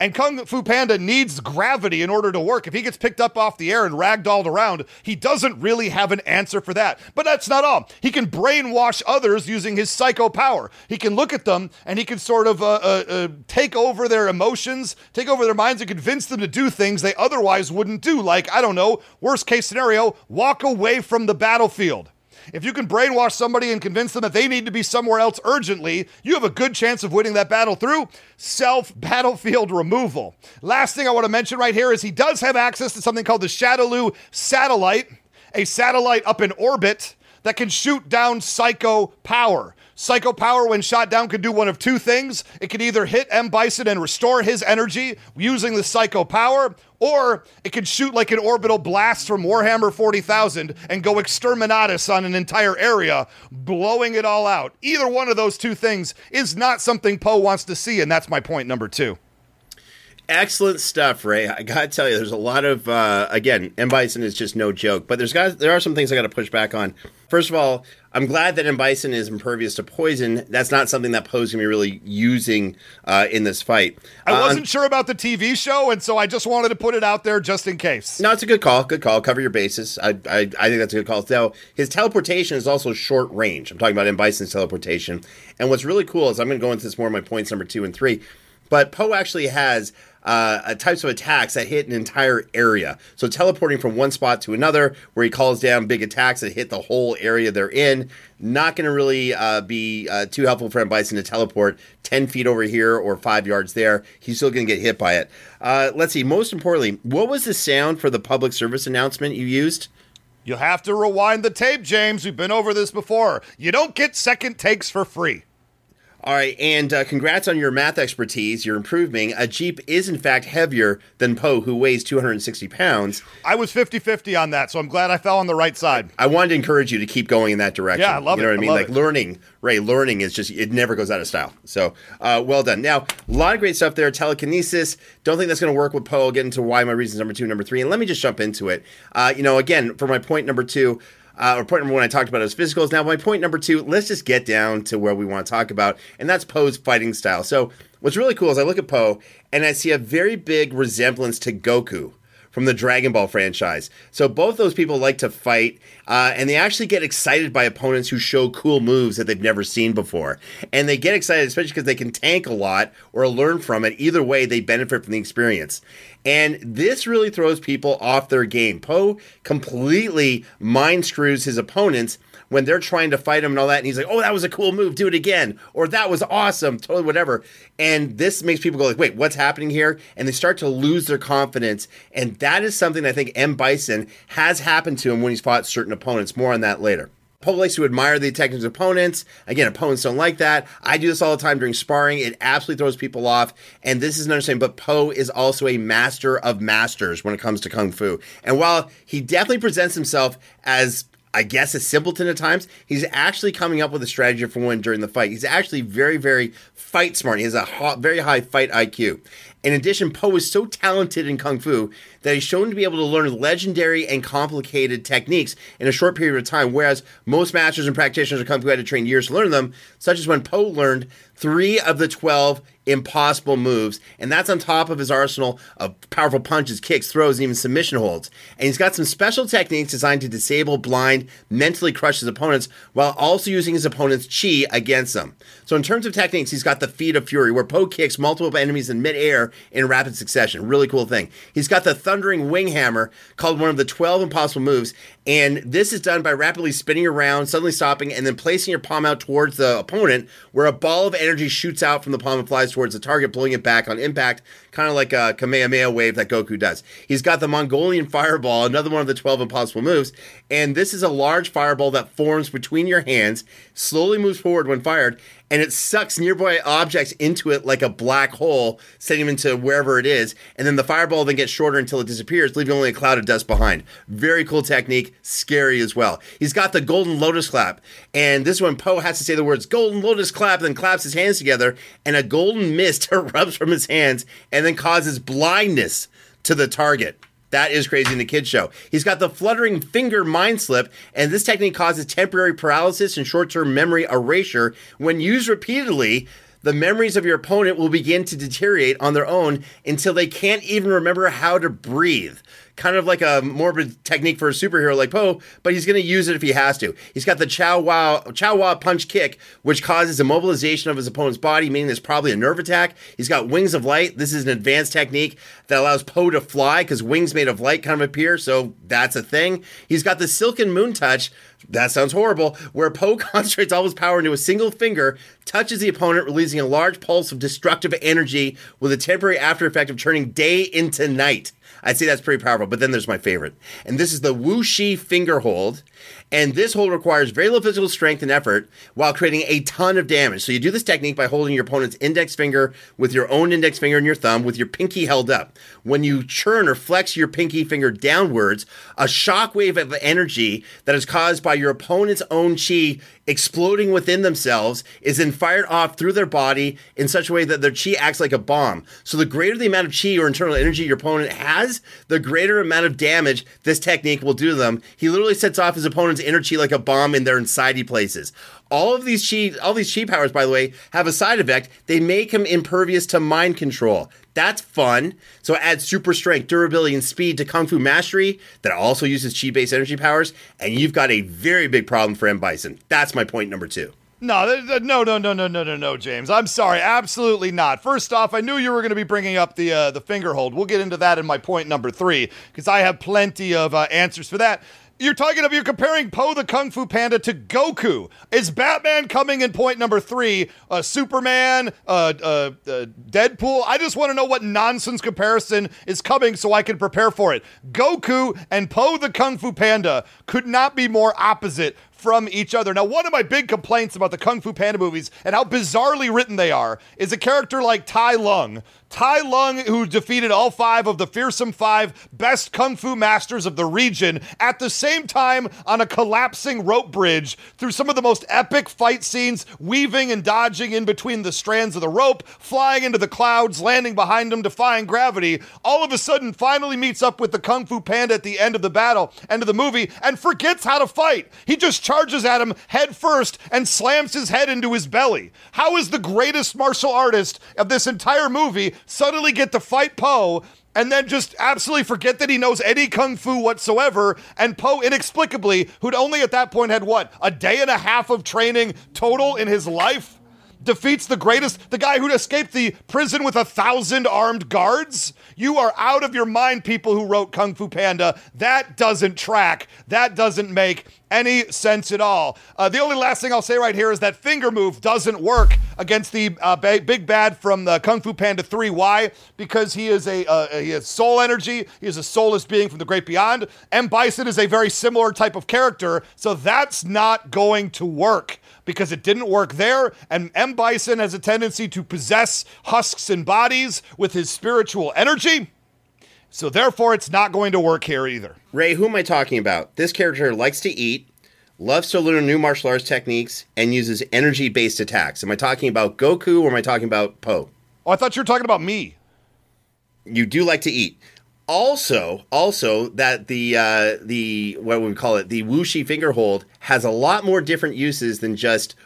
Speaker 2: And Kung Fu Panda needs gravity in order to work. If he gets picked up off the air and ragdolled around, he doesn't really have an answer for that. But that's not all. He can brainwash others using his psycho power. He can look at them and he can sort of uh, uh, uh, take over their emotions, take over their minds, and convince them to do things they otherwise wouldn't do. Like, I don't know, worst case scenario, walk away from the battlefield. If you can brainwash somebody and convince them that they need to be somewhere else urgently, you have a good chance of winning that battle through self battlefield removal. Last thing I want to mention right here is he does have access to something called the Shadaloo satellite, a satellite up in orbit that can shoot down psycho power. Psycho Power, when shot down, can do one of two things. It can either hit M. Bison and restore his energy using the Psycho Power, or it can shoot like an orbital blast from Warhammer 40,000 and go exterminatus on an entire area, blowing it all out. Either one of those two things is not something Po wants to see, and that's my point number two.
Speaker 1: Excellent stuff, Ray. I gotta tell you, there's a lot of uh, again, M Bison is just no joke, but there's got there are some things I got to push back on. First of all, I'm glad that M Bison is impervious to poison. That's not something that Po's gonna be really using uh, in this fight.
Speaker 2: I
Speaker 1: Uh,
Speaker 2: wasn't sure about the TV show, and so I just wanted to put it out there just in case.
Speaker 1: No, it's a good call. Good call. Cover your bases. I, I, I think that's a good call. Now, his teleportation is also short range. I'm talking about M. Bison's teleportation. And what's really cool is I'm going to go into this more in my points number two and three. But Po actually has uh, types of attacks that hit an entire area. So teleporting from one spot to another, where he calls down big attacks that hit the whole area they're in. Not going to really uh, be uh, too helpful for M. Bison to teleport 10 feet over here or five yards there. He's still going to get hit by it. Uh, let's see. Most importantly, what was the sound for the public service announcement you used?
Speaker 2: You'll have to rewind the tape, James. We've been over this before. You don't get second takes for free.
Speaker 1: All right, and uh, congrats on your math expertise. You're improving. A Jeep is, in fact, heavier than Po, who weighs 260 pounds.
Speaker 2: I was 50 50 on that, so I'm glad I fell on the right side.
Speaker 1: I wanted to encourage you to keep going in that direction.
Speaker 2: Yeah, I love it.
Speaker 1: you know
Speaker 2: it.
Speaker 1: what I
Speaker 2: I
Speaker 1: mean?
Speaker 2: love
Speaker 1: like
Speaker 2: it.
Speaker 1: learning, Ray, learning is just, it never goes out of style. So uh, well done. Now, a lot of great stuff there. Telekinesis. Don't think that's going to work with Po. I'll get into why my reasons number two, number three. And let me just jump into it. Uh, you know, again, for my point number two, uh, or point number one, I talked about his physicals. Now, my point number two, let's just get down to where we want to talk about, and that's Po's fighting style. So, what's really cool is I look at Po and I see a very big resemblance to Goku from the Dragon Ball franchise. So both those people like to fight, uh, and they actually get excited by opponents who show cool moves that they've never seen before. And they get excited, especially because they can tank a lot or learn from it. Either way, they benefit from the experience. And this really throws people off their game. Po completely mind screws his opponents when they're trying to fight him and all that. And he's like, oh, that was a cool move. Do it again. Or that was awesome. Totally whatever. And this makes people go like, wait, what's happening here? And they start to lose their confidence. And that is something I think M. Bison has happened to him when he's fought certain opponents. More on that later. Po likes to admire the of opponents. Again, opponents don't like that. I do this all the time during sparring. It absolutely throws people off. And this is an understanding, but Po is also a master of masters when it comes to Kung Fu. And while he definitely presents himself as I guess a simpleton at times. He's actually coming up with a strategy for one during the fight. He's actually very, very fight smart. He has a hot, very high fight IQ. In addition, Po is so talented in Kung Fu that he's shown to be able to learn legendary and complicated techniques in a short period of time, whereas most masters and practitioners of Kung Fu had to train years to learn them, such as when Po learned three of the 12 impossible moves, and that's on top of his arsenal of powerful punches, kicks, throws, and even submission holds. And he's got some special techniques designed to disable, blind, mentally crush his opponents while also using his opponent's chi against them. So, in terms of techniques, he's got the feet of fury, where Po kicks multiple enemies in midair in rapid succession. Really cool thing. He's got the thundering wing hammer, called one of the 12 impossible moves, and this is done by rapidly spinning around, suddenly stopping, and then placing your palm out towards the opponent, where a ball of energy shoots out from the palm and flies towards the target, blowing it back on impact, kind of like a Kamehameha wave that Goku does. He's got the Mongolian Fireball, another one of the 12 impossible moves, and this is a large fireball that forms between your hands, slowly moves forward when fired, and it sucks nearby objects into it like a black hole, sending them into wherever it is. And then the fireball then gets shorter until it disappears, leaving only a cloud of dust behind. Very cool technique, scary as well. He's got the golden lotus clap, and this one Po has to say the words golden lotus clap, and then claps his hands together, and a golden mist [LAUGHS] erupts from his hands and then causes blindness to the target. That is crazy in the kids show. He's got the fluttering finger mind slip, and this technique causes temporary paralysis and short-term memory erasure. When used repeatedly, the memories of your opponent will begin to deteriorate on their own until they can't even remember how to breathe kind of like a morbid technique for a superhero like Po, but he's going to use it if he has to. He's got the Chow Wow Chow Wow punch kick, which causes immobilization of his opponent's body, meaning there's probably a nerve attack. He's got Wings of Light. This is an advanced technique that allows Po to fly because wings made of light kind of appear, so that's a thing. He's got the Silken Moon touch. That sounds horrible. Where Po [LAUGHS] concentrates all his power into a single finger, touches the opponent, releasing a large pulse of destructive energy with a temporary after effect of turning day into night. I'd say that's pretty powerful. But then there's my favorite. And this is the Wuxi finger hold. And this hold requires very little physical strength and effort while creating a ton of damage. So you do this technique by holding your opponent's index finger with your own index finger and your thumb with your pinky held up. When you churn or flex your pinky finger downwards, a shockwave of energy that is caused by your opponent's own chi exploding within themselves is then fired off through their body in such a way that their chi acts like a bomb. So the greater the amount of chi or internal energy your opponent has, the greater amount of damage this technique will do to them. He literally sets off his opponent's inner chi like a bomb in their insidey places. All of these chi, all these chi powers, by the way, have a side effect. They make him impervious to mind control. That's fun. So add super strength, durability, and speed to Kung Fu Mastery that also uses chi based energy powers, and you've got a very big problem for M. Bison. That's my point number two.
Speaker 2: No, no, no, no, no, no, no, no, James. I'm sorry, absolutely not. First off, I knew you were going to be bringing up the uh, the finger hold. We'll get into that in my point number three because I have plenty of uh, answers for that. You're talking about you're comparing Po the Kung Fu Panda to Goku. Is Batman coming in point number three? Uh, Superman, uh, uh, uh Deadpool. I just want to know what nonsense comparison is coming so I can prepare for it. Goku and Po the Kung Fu Panda could not be more opposite from each other. Now, one of my big complaints about the Kung Fu Panda movies and how bizarrely written they are is a character like Tai Lung. Tai Lung, who defeated all five of the fearsome five best kung fu masters of the region at the same time on a collapsing rope bridge through some of the most epic fight scenes, weaving and dodging in between the strands of the rope, flying into the clouds, landing behind him, defying gravity, all of a sudden finally meets up with the Kung Fu Panda at the end of the battle, end of the movie, and forgets how to fight. He just charges at him head first and slams his head into his belly. How is the greatest martial artist of this entire movie suddenly get to fight Po and then just absolutely forget that he knows any kung fu whatsoever. And Po, inexplicably, who'd only at that point had what, a day and a half of training total in his life? defeats the greatest, the guy who'd escaped the prison with a thousand armed guards. You are out of your mind, people who wrote Kung Fu Panda. That doesn't track. That doesn't make any sense at all. Uh, the only last thing I'll say right here is that finger move doesn't work against the uh, ba- big bad from the Kung Fu Panda 3. Why? Because he is a uh, he has soul energy. He is a soulless being from the great beyond. M Bison is a very similar type of character, so that's not going to work because it didn't work there. And M. Bison has a tendency to possess husks and bodies with his spiritual energy. So therefore, it's not going to work here either.
Speaker 1: Ray, who am I talking about? This character likes to eat, loves to learn new martial arts techniques, and uses energy based attacks. Am I talking about Goku or am I talking about Po?
Speaker 2: Oh, I thought you were talking about me.
Speaker 1: You do like to eat also also that the uh, the what would we call it the Wuxi finger hold has a lot more different uses than just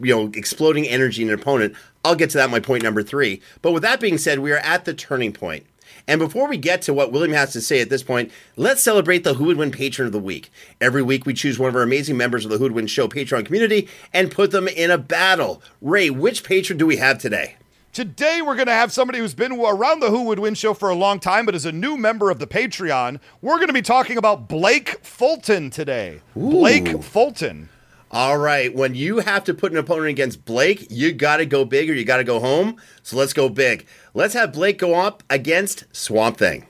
Speaker 1: you know exploding energy in an opponent. I'll get to that. My point number three. But with that being said, we are at the turning point. And before we get to what William has to say at this point, let's celebrate the Who Would Win Patron of the Week. Every week we choose one of our amazing members of the Who Would Win Show Patreon community and put them in a battle. Ray, which patron do we have today?
Speaker 2: Today, we're going to have somebody who's been around the Who Would Win show for a long time, but is a new member of the Patreon. We're going to be talking about Blake Fulton today. Ooh. Blake Fulton.
Speaker 1: All right. When you have to put an opponent against Blake, you got to go big or you got to go home. So let's go big. Let's have Blake go up against Swamp Thing.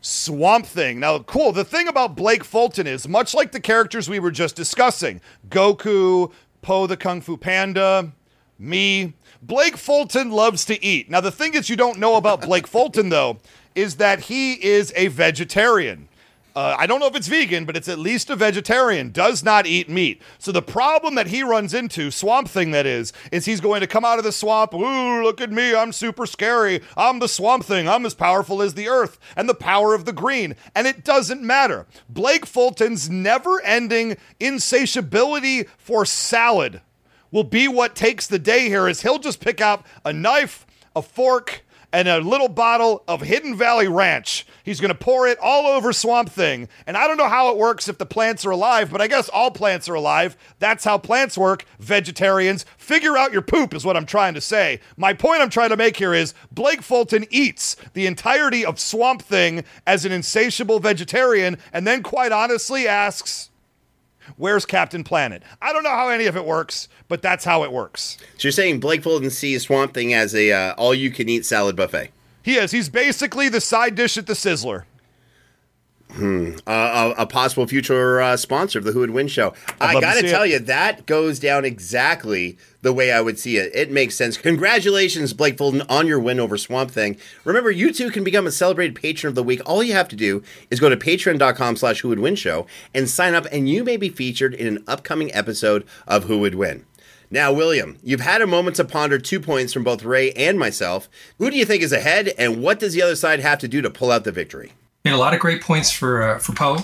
Speaker 2: Swamp Thing. Now, cool. The thing about Blake Fulton is much like the characters we were just discussing Goku, Po the Kung Fu Panda, me, Blake Fulton loves to eat. Now, the thing that you don't know about Blake Fulton, though, is that he is a vegetarian. Uh, I don't know if it's vegan, but it's at least a vegetarian, does not eat meat. So the problem that he runs into, Swamp Thing that is, is he's going to come out of the swamp. Ooh, look at me. I'm super scary. I'm the Swamp Thing. I'm as powerful as the earth and the power of the green. And it doesn't matter. Blake Fulton's never ending insatiability for salad will be what takes the day here is he'll just pick out a knife, a fork, and a little bottle of Hidden Valley Ranch. He's going to pour it all over Swamp Thing. And I don't know how it works if the plants are alive, but I guess all plants are alive. That's how plants work. Vegetarians, figure out your poop, is what I'm trying to say. My point I'm trying to make here is Blake Fulton eats the entirety of Swamp Thing as an insatiable vegetarian, and then quite honestly asks, Where's Captain Planet? I don't know how any of it works, but that's how it works.
Speaker 1: So you're saying Blake Fulton sees Swamp Thing as a uh, all-you-can-eat salad buffet?
Speaker 2: He is. He's basically the side dish at the Sizzler.
Speaker 1: Hmm. Uh, a, a, possible future uh, sponsor of the Who Would Win show. I got to tell it. you, that goes down exactly the way I would see it. It makes sense. Congratulations, Blake Fulton, on your win over Swamp Thing. Remember, you too can become a celebrated patron of the week. All you have to do is go to patreon.com slash Who Would Win show and sign up, and you may be featured in an upcoming episode of Who Would Win. Now, William, you've had a moment to ponder two points from both Ray and myself. Who do you think is ahead, and what does the other side have to do to pull out the victory?
Speaker 3: Made a lot of great points for uh, for Po.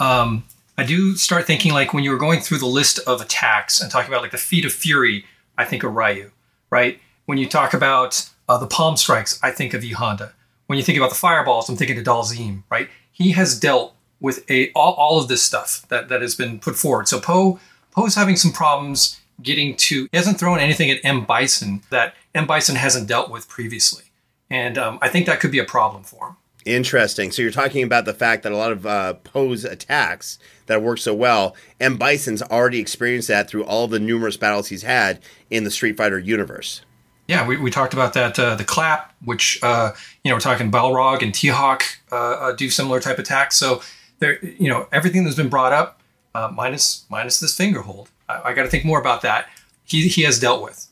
Speaker 3: Um, I do start thinking like when you were going through the list of attacks and talking about like the feet of fury, I think of Ryu, right? When you talk about uh, the palm strikes, I think of E Honda. When you think about the fireballs, I'm thinking of Dhalsim, right? He has dealt with a all, all of this stuff that, that has been put forward. So Po Po's having some problems getting to. He hasn't thrown anything at M Bison that M Bison hasn't dealt with previously, and um, I think that could be a problem for him.
Speaker 1: Interesting. So you're talking about the fact that a lot of uh, Po's attacks that work so well, and Bison's already experienced that through all the numerous battles he's had in the Street Fighter universe.
Speaker 3: Yeah, we, we talked about that. Uh, the clap, which uh, you know, we're talking Balrog and T-Hawk uh, uh, do similar type attacks. So there, you know, everything that's been brought up, uh, minus minus this finger hold. I, I got to think more about that. He he has dealt with.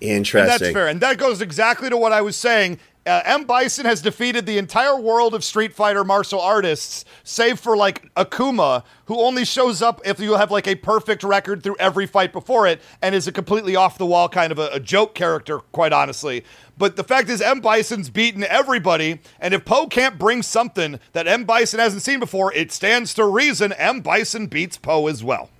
Speaker 1: Interesting.
Speaker 2: And that's fair, and that goes exactly to what I was saying uh, M. Bison has defeated the entire world of Street Fighter martial artists, save for like Akuma, who only shows up if you have like a perfect record through every fight before it and is a completely off the wall kind of a, a joke character, quite honestly. But the fact is, M. Bison's beaten everybody, and if Po can't bring something that M. Bison hasn't seen before, it stands to reason M. Bison beats Po as well.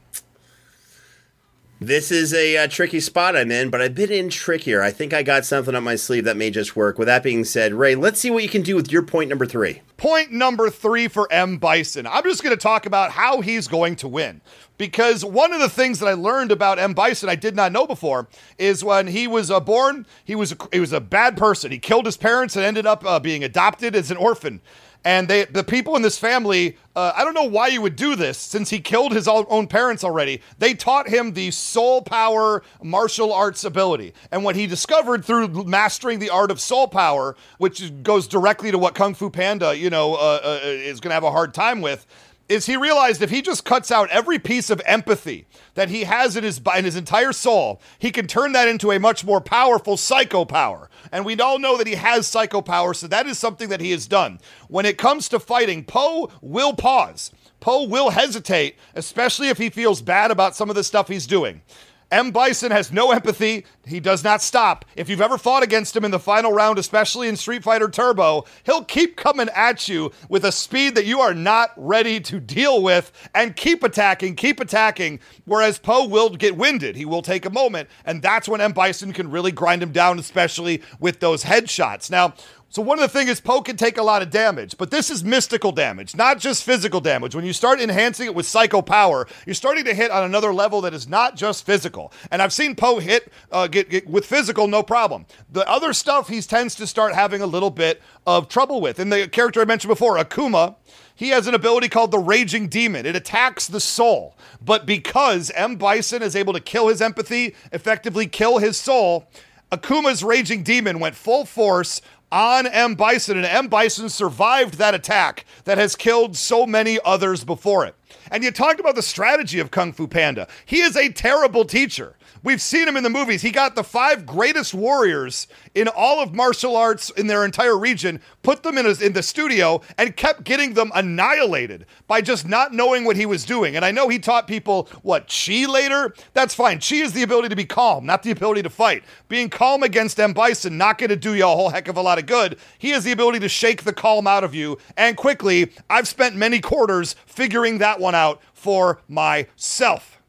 Speaker 1: This is a uh, tricky spot I'm in, but I've been in trickier. I think I got something up my sleeve that may just work. With that being said, Ray, let's see what you can do with your point number three.
Speaker 2: Point number three for M. Bison. I'm just going to talk about how he's going to win. Because one of the things that I learned about M. Bison I did not know before is when he was uh, born, he was a, he was a bad person. He killed his parents and ended up uh, being adopted as an orphan. And they, the people in this family, uh, I don't know why you would do this since he killed his own parents already. They taught him the soul power martial arts ability. And what he discovered through mastering the art of soul power, which goes directly to what Kung Fu Panda, you know, uh, uh, is going to have a hard time with, is he realized if he just cuts out every piece of empathy that he has in his in his entire soul, he can turn that into a much more powerful psycho power. And we all know that he has psycho power, so that is something that he has done. When it comes to fighting, Po will pause. Po will hesitate, especially if he feels bad about some of the stuff he's doing. M. Bison has no empathy. He does not stop. If you've ever fought against him in the final round, especially in Street Fighter Turbo, he'll keep coming at you with a speed that you are not ready to deal with and keep attacking, keep attacking. Whereas Po will get winded. He will take a moment, and that's when M. Bison can really grind him down, especially with those headshots. Now, so one of the things is Po can take a lot of damage, but this is mystical damage, not just physical damage. When you start enhancing it with psycho power, you're starting to hit on another level that is not just physical. And I've seen Po hit uh, get, get, with physical, no problem. The other stuff he tends to start having a little bit of trouble with. And the character I mentioned before, Akuma, he has an ability called the Raging Demon. It attacks the soul. But because M. Bison is able to kill his empathy, effectively kill his soul, Akuma's Raging Demon went full force on M. Bison, and M. Bison survived that attack that has killed so many others before it. And you talked about the strategy of Kung Fu Panda. He is a terrible teacher. We've seen him in the movies. He got the five greatest warriors in all of martial arts in their entire region, put them in, a, in the studio, and kept getting them annihilated by just not knowing what he was doing. And I know he taught people what chi later. That's fine. Chi is the ability to be calm, not the ability to fight. Being calm against M. Bison not going to do you a whole heck of a lot of good. He has the ability to shake the calm out of you. And quickly, I've spent many quarters figuring that one out for myself.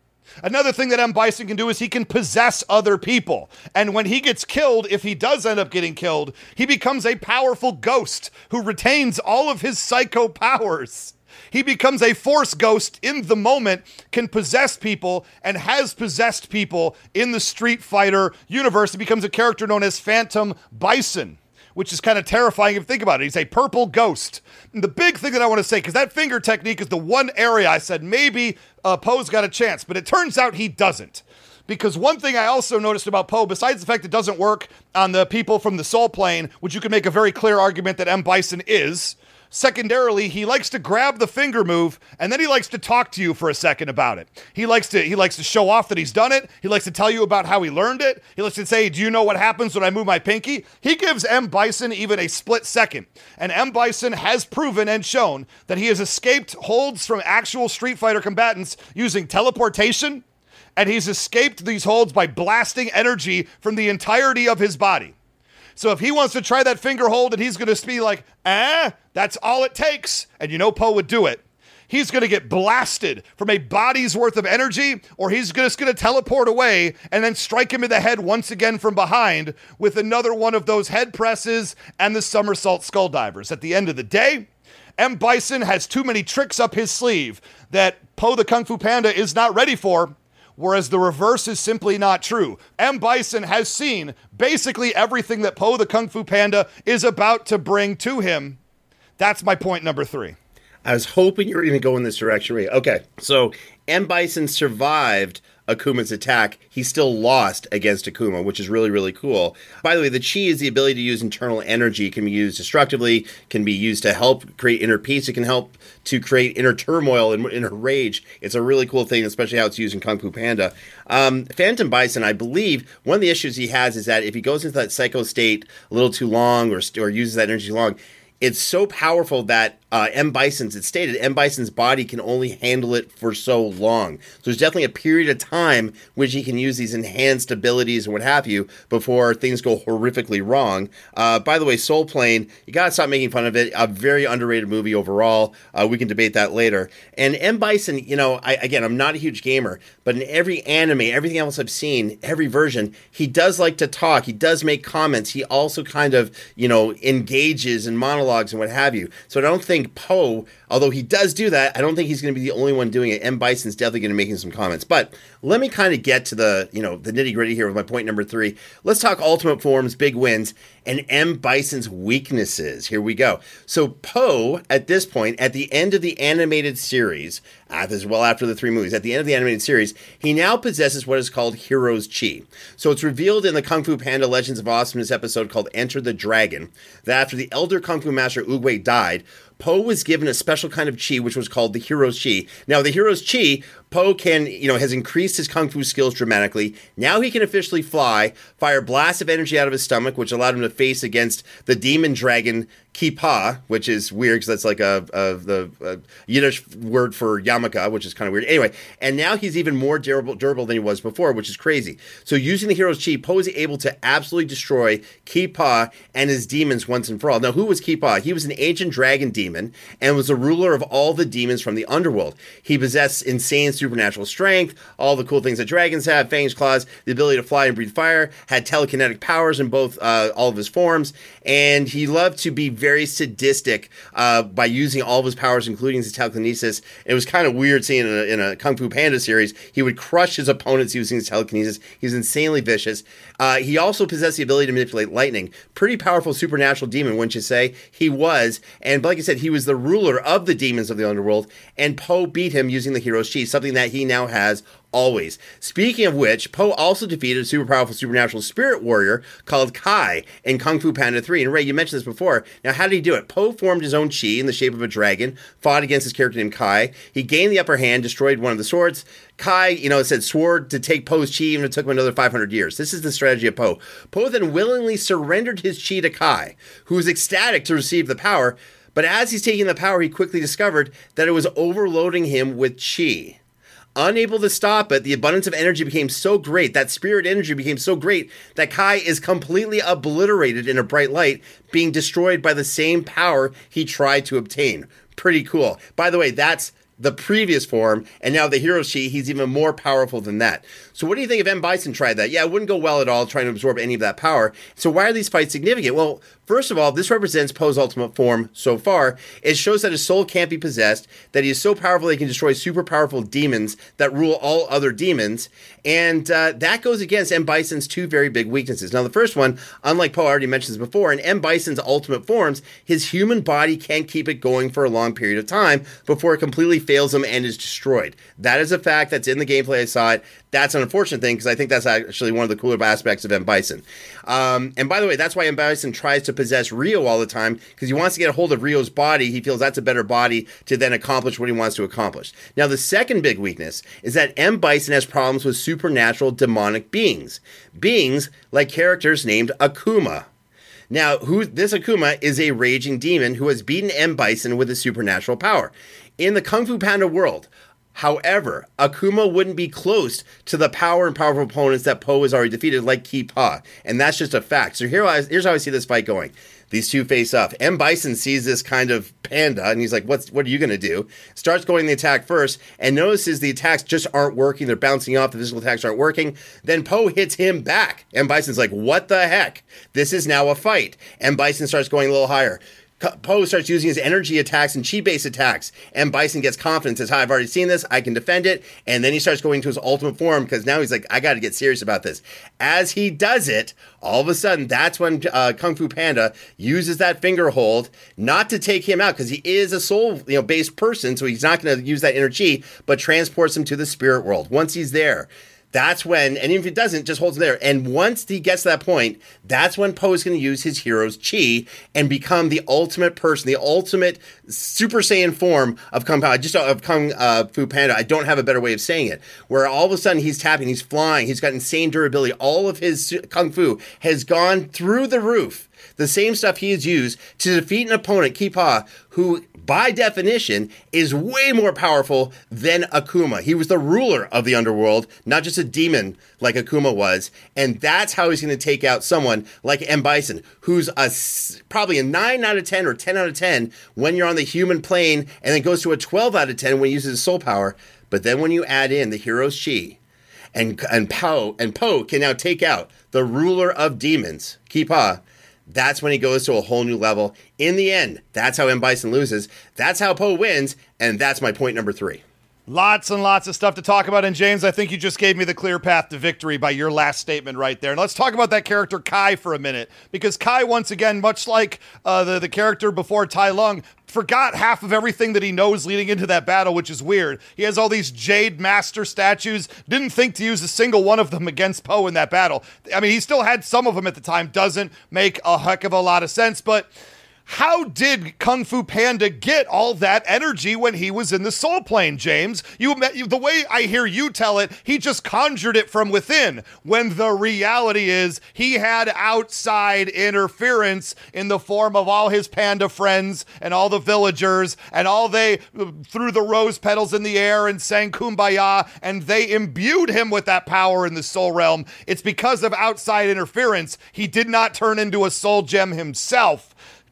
Speaker 2: Another thing that M. Bison can do is he can possess other people. And when he gets killed, if he does end up getting killed, he becomes a powerful ghost who retains all of his psycho powers. He becomes a force ghost in the moment, can possess people, and has possessed people in the Street Fighter universe. He becomes a character known as Phantom Bison which is kind of terrifying if you think about it. He's a purple ghost. And the big thing that I want to say, because that finger technique is the one area I said maybe uh, Po's got a chance, but it turns out he doesn't. Because one thing I also noticed about Po, besides the fact it doesn't work on the people from the Soul Plane, which you can make a very clear argument that M. Bison is, Secondarily, he likes to grab the finger move and then he likes to talk to you for a second about it. He likes to he likes to show off that he's done it. He likes to tell you about how he learned it. He likes to say, "Do you know what happens when I move my pinky?" He gives M Bison even a split second. And M Bison has proven and shown that he has escaped holds from actual Street Fighter combatants using teleportation and he's escaped these holds by blasting energy from the entirety of his body. So if he wants to try that finger hold and he's going to be like, eh, that's all it takes, and you know Po would do it, he's going to get blasted from a body's worth of energy, or he's just going to teleport away and then strike him in the head once again from behind with another one of those head presses and the somersault skull divers. At the end of the day, M. Bison has too many tricks up his sleeve that Po the Kung Fu Panda is not ready for, whereas the reverse is simply not true. M. Bison has seen basically everything that Po the Kung Fu Panda is about to bring to him. That's my point number three.
Speaker 1: I was hoping you were going to go in this direction. Okay, so M. Bison survived Akuma's attack, he still lost against Akuma, which is really, really cool. By the way, the chi is the ability to use internal energy. It can be used destructively, can be used to help create inner peace. It can help to create inner turmoil and inner rage. It's a really cool thing, especially how it's used in Kung Fu Panda. Um, Phantom Bison, I believe, one of the issues he has is that if he goes into that psycho state a little too long or, or uses that energy too long, it's so powerful that uh, M. Bison's, it stated, M. Bison's body can only handle it for so long. So there's definitely a period of time which he can use these enhanced abilities and what have you before things go horrifically wrong. Uh, by the way, Soul Plane, you gotta stop making fun of it. A very underrated movie overall. Uh, we can debate that later. And M. Bison, you know, I, again, I'm not a huge gamer, but in every anime, everything else I've seen, every version, he does like to talk. He does make comments. He also kind of, you know, engages in monologues and what have you. So I don't think think Po, although he does do that, I don't think he's going to be the only one doing it. M. Bison's definitely going to be making some comments. But let me kind of get to the, you know, the nitty gritty here with my point number three. Let's talk ultimate forms, big wins, and M. Bison's weaknesses. Here we go. So Po, at this point, at the end of the animated series, ah, as well after the three movies, at the end of the animated series, he now possesses what is called Hero's Chi. So it's revealed in the Kung Fu Panda Legends of Awesomeness episode called Enter the Dragon that after the elder Kung Fu master Oogway died, Po was given a special kind of chi, which was called the hero's chi. Now, the hero's chi Po can, you know, has increased his kung fu skills dramatically. Now he can officially fly, fire blasts of energy out of his stomach, which allowed him to face against the demon dragon Kipa, which is weird because that's like a, a the a Yiddish word for Yamaka, which is kind of weird. Anyway, and now he's even more durable, durable than he was before, which is crazy. So using the hero's chi, Po is able to absolutely destroy Kipa and his demons once and for all. Now, who was Kipa? He was an ancient dragon demon and was the ruler of all the demons from the underworld. He possessed insane supernatural strength, all the cool things that dragons have, fangs, claws, the ability to fly and breathe fire, had telekinetic powers in both uh, all of his forms, and he loved to be very sadistic uh, by using all of his powers, including his telekinesis. It was kind of weird seeing in a, in a, Kung Fu Panda series, he would crush his opponents using his telekinesis. He was insanely vicious. Uh, he also possessed the ability to manipulate lightning. Pretty powerful supernatural demon, wouldn't you say? He was, and like I said, he was the ruler of the demons of the underworld, and Po beat him using the hero's chi, something that he now has always. Speaking of which, Po also defeated a super powerful supernatural spirit warrior called Kai in Kung Fu Panda 3. And Ray, you mentioned this before. Now, how did he do it? Po formed his own chi in the shape of a dragon, fought against his character named Kai. He gained the upper hand, destroyed one of the swords. Kai, you know, said swore to take Po's chi, and it took him another 500 years. This is the strategy of Po. Po then willingly surrendered his chi to Kai, who was ecstatic to receive the power. But as he's taking the power, he quickly discovered that it was overloading him with chi. Unable to stop it, the abundance of energy became so great, that spirit energy became so great, that Kai is completely obliterated in a bright light, being destroyed by the same power he tried to obtain. Pretty cool. By the way, that's the previous form, and now the hero chi, he's even more powerful than that. So, what do you think if M. Bison tried that? Yeah, it wouldn't go well at all trying to absorb any of that power. So, why are these fights significant? Well, First of all, this represents Po's ultimate form so far. It shows that his soul can't be possessed, that he is so powerful he can destroy super powerful demons that rule all other demons. And uh, that goes against M. Bison's two very big weaknesses. Now, the first one, unlike Po already mentioned this before, in M. Bison's ultimate forms, his human body can't keep it going for a long period of time before it completely fails him and is destroyed. That is a fact that's in the gameplay. I saw it. That's an unfortunate thing because I think that's actually one of the cooler aspects of M. Bison. Um, and by the way, that's why M. Bison tries to possess Ryu all the time because he wants to get a hold of Ryu's body. He feels that's a better body to then accomplish what he wants to accomplish. Now, the second big weakness is that M. Bison has problems with supernatural demonic beings. Beings like characters named Akuma. Now, who this Akuma is a raging demon who has beaten M. Bison with a supernatural power. In the Kung Fu Panda world, However, Akuma wouldn't be close to the power and powerful opponents that Po has already defeated, like Ki Pa, and that's just a fact. So here, here's how I see this fight going. These two face off. M. Bison sees this kind of panda, and he's like, "What's what are you going to do?" Starts going the attack first, and notices the attacks just aren't working. They're bouncing off. The physical attacks aren't working. Then Po hits him back. M. Bison's like, "What the heck? This is now a fight." M. Bison starts going a little higher. Po starts using his energy attacks and chi base attacks, and Bison gets confidence says, "Hi, I've already seen this. I can defend it." And then he starts going to his ultimate form because now he's like, "I got to get serious about this." As he does it, all of a sudden, that's when uh, Kung Fu Panda uses that finger hold, not to take him out because he is a soul, you know, based person, so he's not going to use that energy, but transports him to the spirit world. Once he's there, that's when, and even if it doesn't, just holds there. And once he gets to that point, that's when Po is going to use his hero's chi and become the ultimate person, the ultimate Super Saiyan form of Kung Pao, just of Kung uh, Fu Panda. I don't have a better way of saying it. Where all of a sudden he's tapping, he's flying, he's got insane durability. All of his Kung Fu has gone through the roof The same stuff he has used to defeat an opponent, Kipa, who by definition is way more powerful than Akuma. He was the ruler of the underworld, not just a demon like Akuma was. And that's how he's going to take out someone like M. Bison, who's a, probably a 9 out of 10 or 10 out of 10 when you're on the human plane, and then goes to a 12 out of 10 when he uses his soul power. But then when you add in the hero's chi, and and Po and Po can now take out the ruler of demons, Kipa. That's when he goes to a whole new level. In the end, that's how M Bison loses. That's how Po wins, and that's my point number three.
Speaker 2: Lots and lots of stuff to talk about. And James, I think you just gave me the clear path to victory by your last statement right there. And let's talk about that character Kai for a minute, because Kai, once again, much like uh, the the character before Tai Lung, forgot half of everything that he knows leading into that battle, which is weird. He has all these Jade Master statues, didn't think to use a single one of them against Po in that battle. I mean, he still had some of them at the time, doesn't make a heck of a lot of sense, but how did Kung Fu Panda get all that energy when he was in the soul plane, James? You, the way I hear you tell it, he just conjured it from within. When the reality is he had outside interference in the form of all his panda friends and all the villagers, and all they uh, threw the rose petals in the air and sang kumbaya, and they imbued him with that power in the soul realm. It's because of outside interference. He did not turn into a soul gem himself.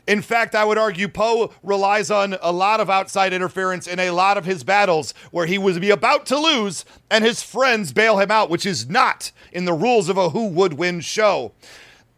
Speaker 2: In fact, I would argue Po relies on a lot of outside interference in a lot of his battles where he would be about to lose and his friends bail him out, which is not in the rules of a who would win show.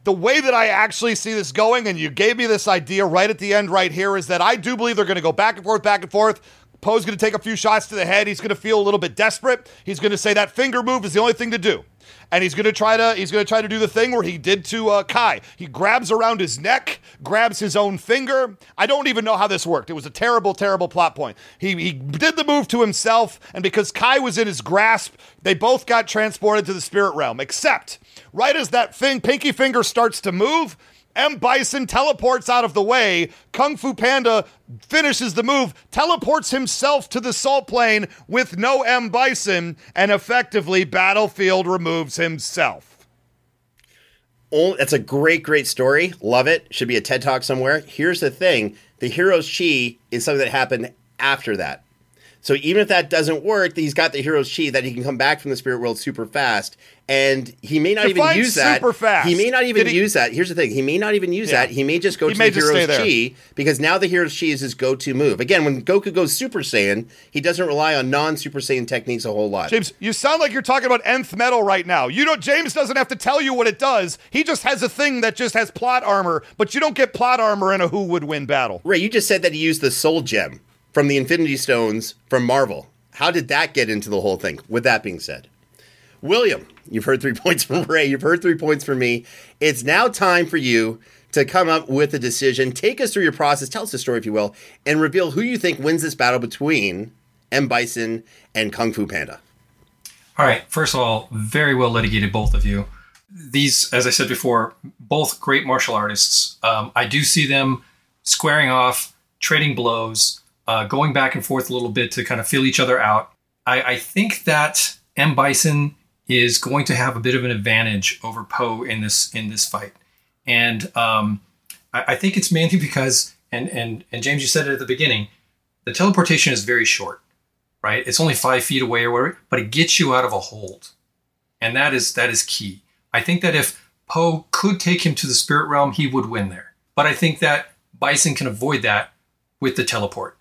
Speaker 2: The way that I actually see this going, and you gave me this idea right at the end, right here, is that I do believe they're going to go back and forth, back and forth. Po's going to take a few shots to the head. He's going to feel a little bit desperate. He's going to say that finger move is the only thing to do and he's gonna try to he's gonna try to do the thing where he did to uh, Kai. He grabs around his neck, grabs his own finger. I don't even know how this worked. It was a terrible, terrible plot point. He he did the move to himself, and because Kai was in his grasp, they both got transported to the spirit realm. Except right as that thing, pinky finger starts to move, M. Bison teleports out of the way. Kung Fu Panda finishes the move, teleports himself to the salt plane with no M. Bison, and effectively Battlefield removes himself.
Speaker 1: Oh, that's a great, great story. Love it. Should be a TED Talk somewhere. Here's the thing the hero's chi is something that happened after that. So even if that doesn't work, he's got the hero's chi that he can come back from the spirit world super fast and he may not Define even use that.
Speaker 2: Super Fast.
Speaker 1: He may not even he, use that. Here's the thing: he may not even use yeah. that. He may just go he to the hero's chi because now the hero's chi is his go-to move. Again, when Goku goes Super Saiyan, he doesn't rely on non-Super Saiyan techniques a whole lot.
Speaker 2: James, you sound like you're talking about nth metal right now. You know, James doesn't have to tell you what it does. He just has a thing that just has plot armor, but you don't get plot armor in a who would win battle.
Speaker 1: Right? You just said that he used the Soul Gem from the Infinity Stones from Marvel. How did that get into the whole thing? With that being said. William, you've heard three [LAUGHS] points from Ray. You've heard three points from me. It's now time for you to come up with a decision. Take us through your process. Tell us the story, if you will, and reveal who you think wins this battle between M. Bison and Kung Fu Panda.
Speaker 3: All right. First of all, very well litigated, both of you. These, as I said before, both great martial artists. Um, I do see them squaring off, trading blows, uh, going back and forth a little bit to kind of feel each other out. I, I think that M. Bison is going to have a bit of an advantage over Po in this in this fight, and um, I, I, think it's mainly because and and and James, you said it at the beginning, the teleportation is very short, right? It's only five feet away or whatever, but it gets you out of a hold, and that is that is key. I think that if Po could take him to the spirit realm, he would win there, but I think that Bison can avoid that with the teleport.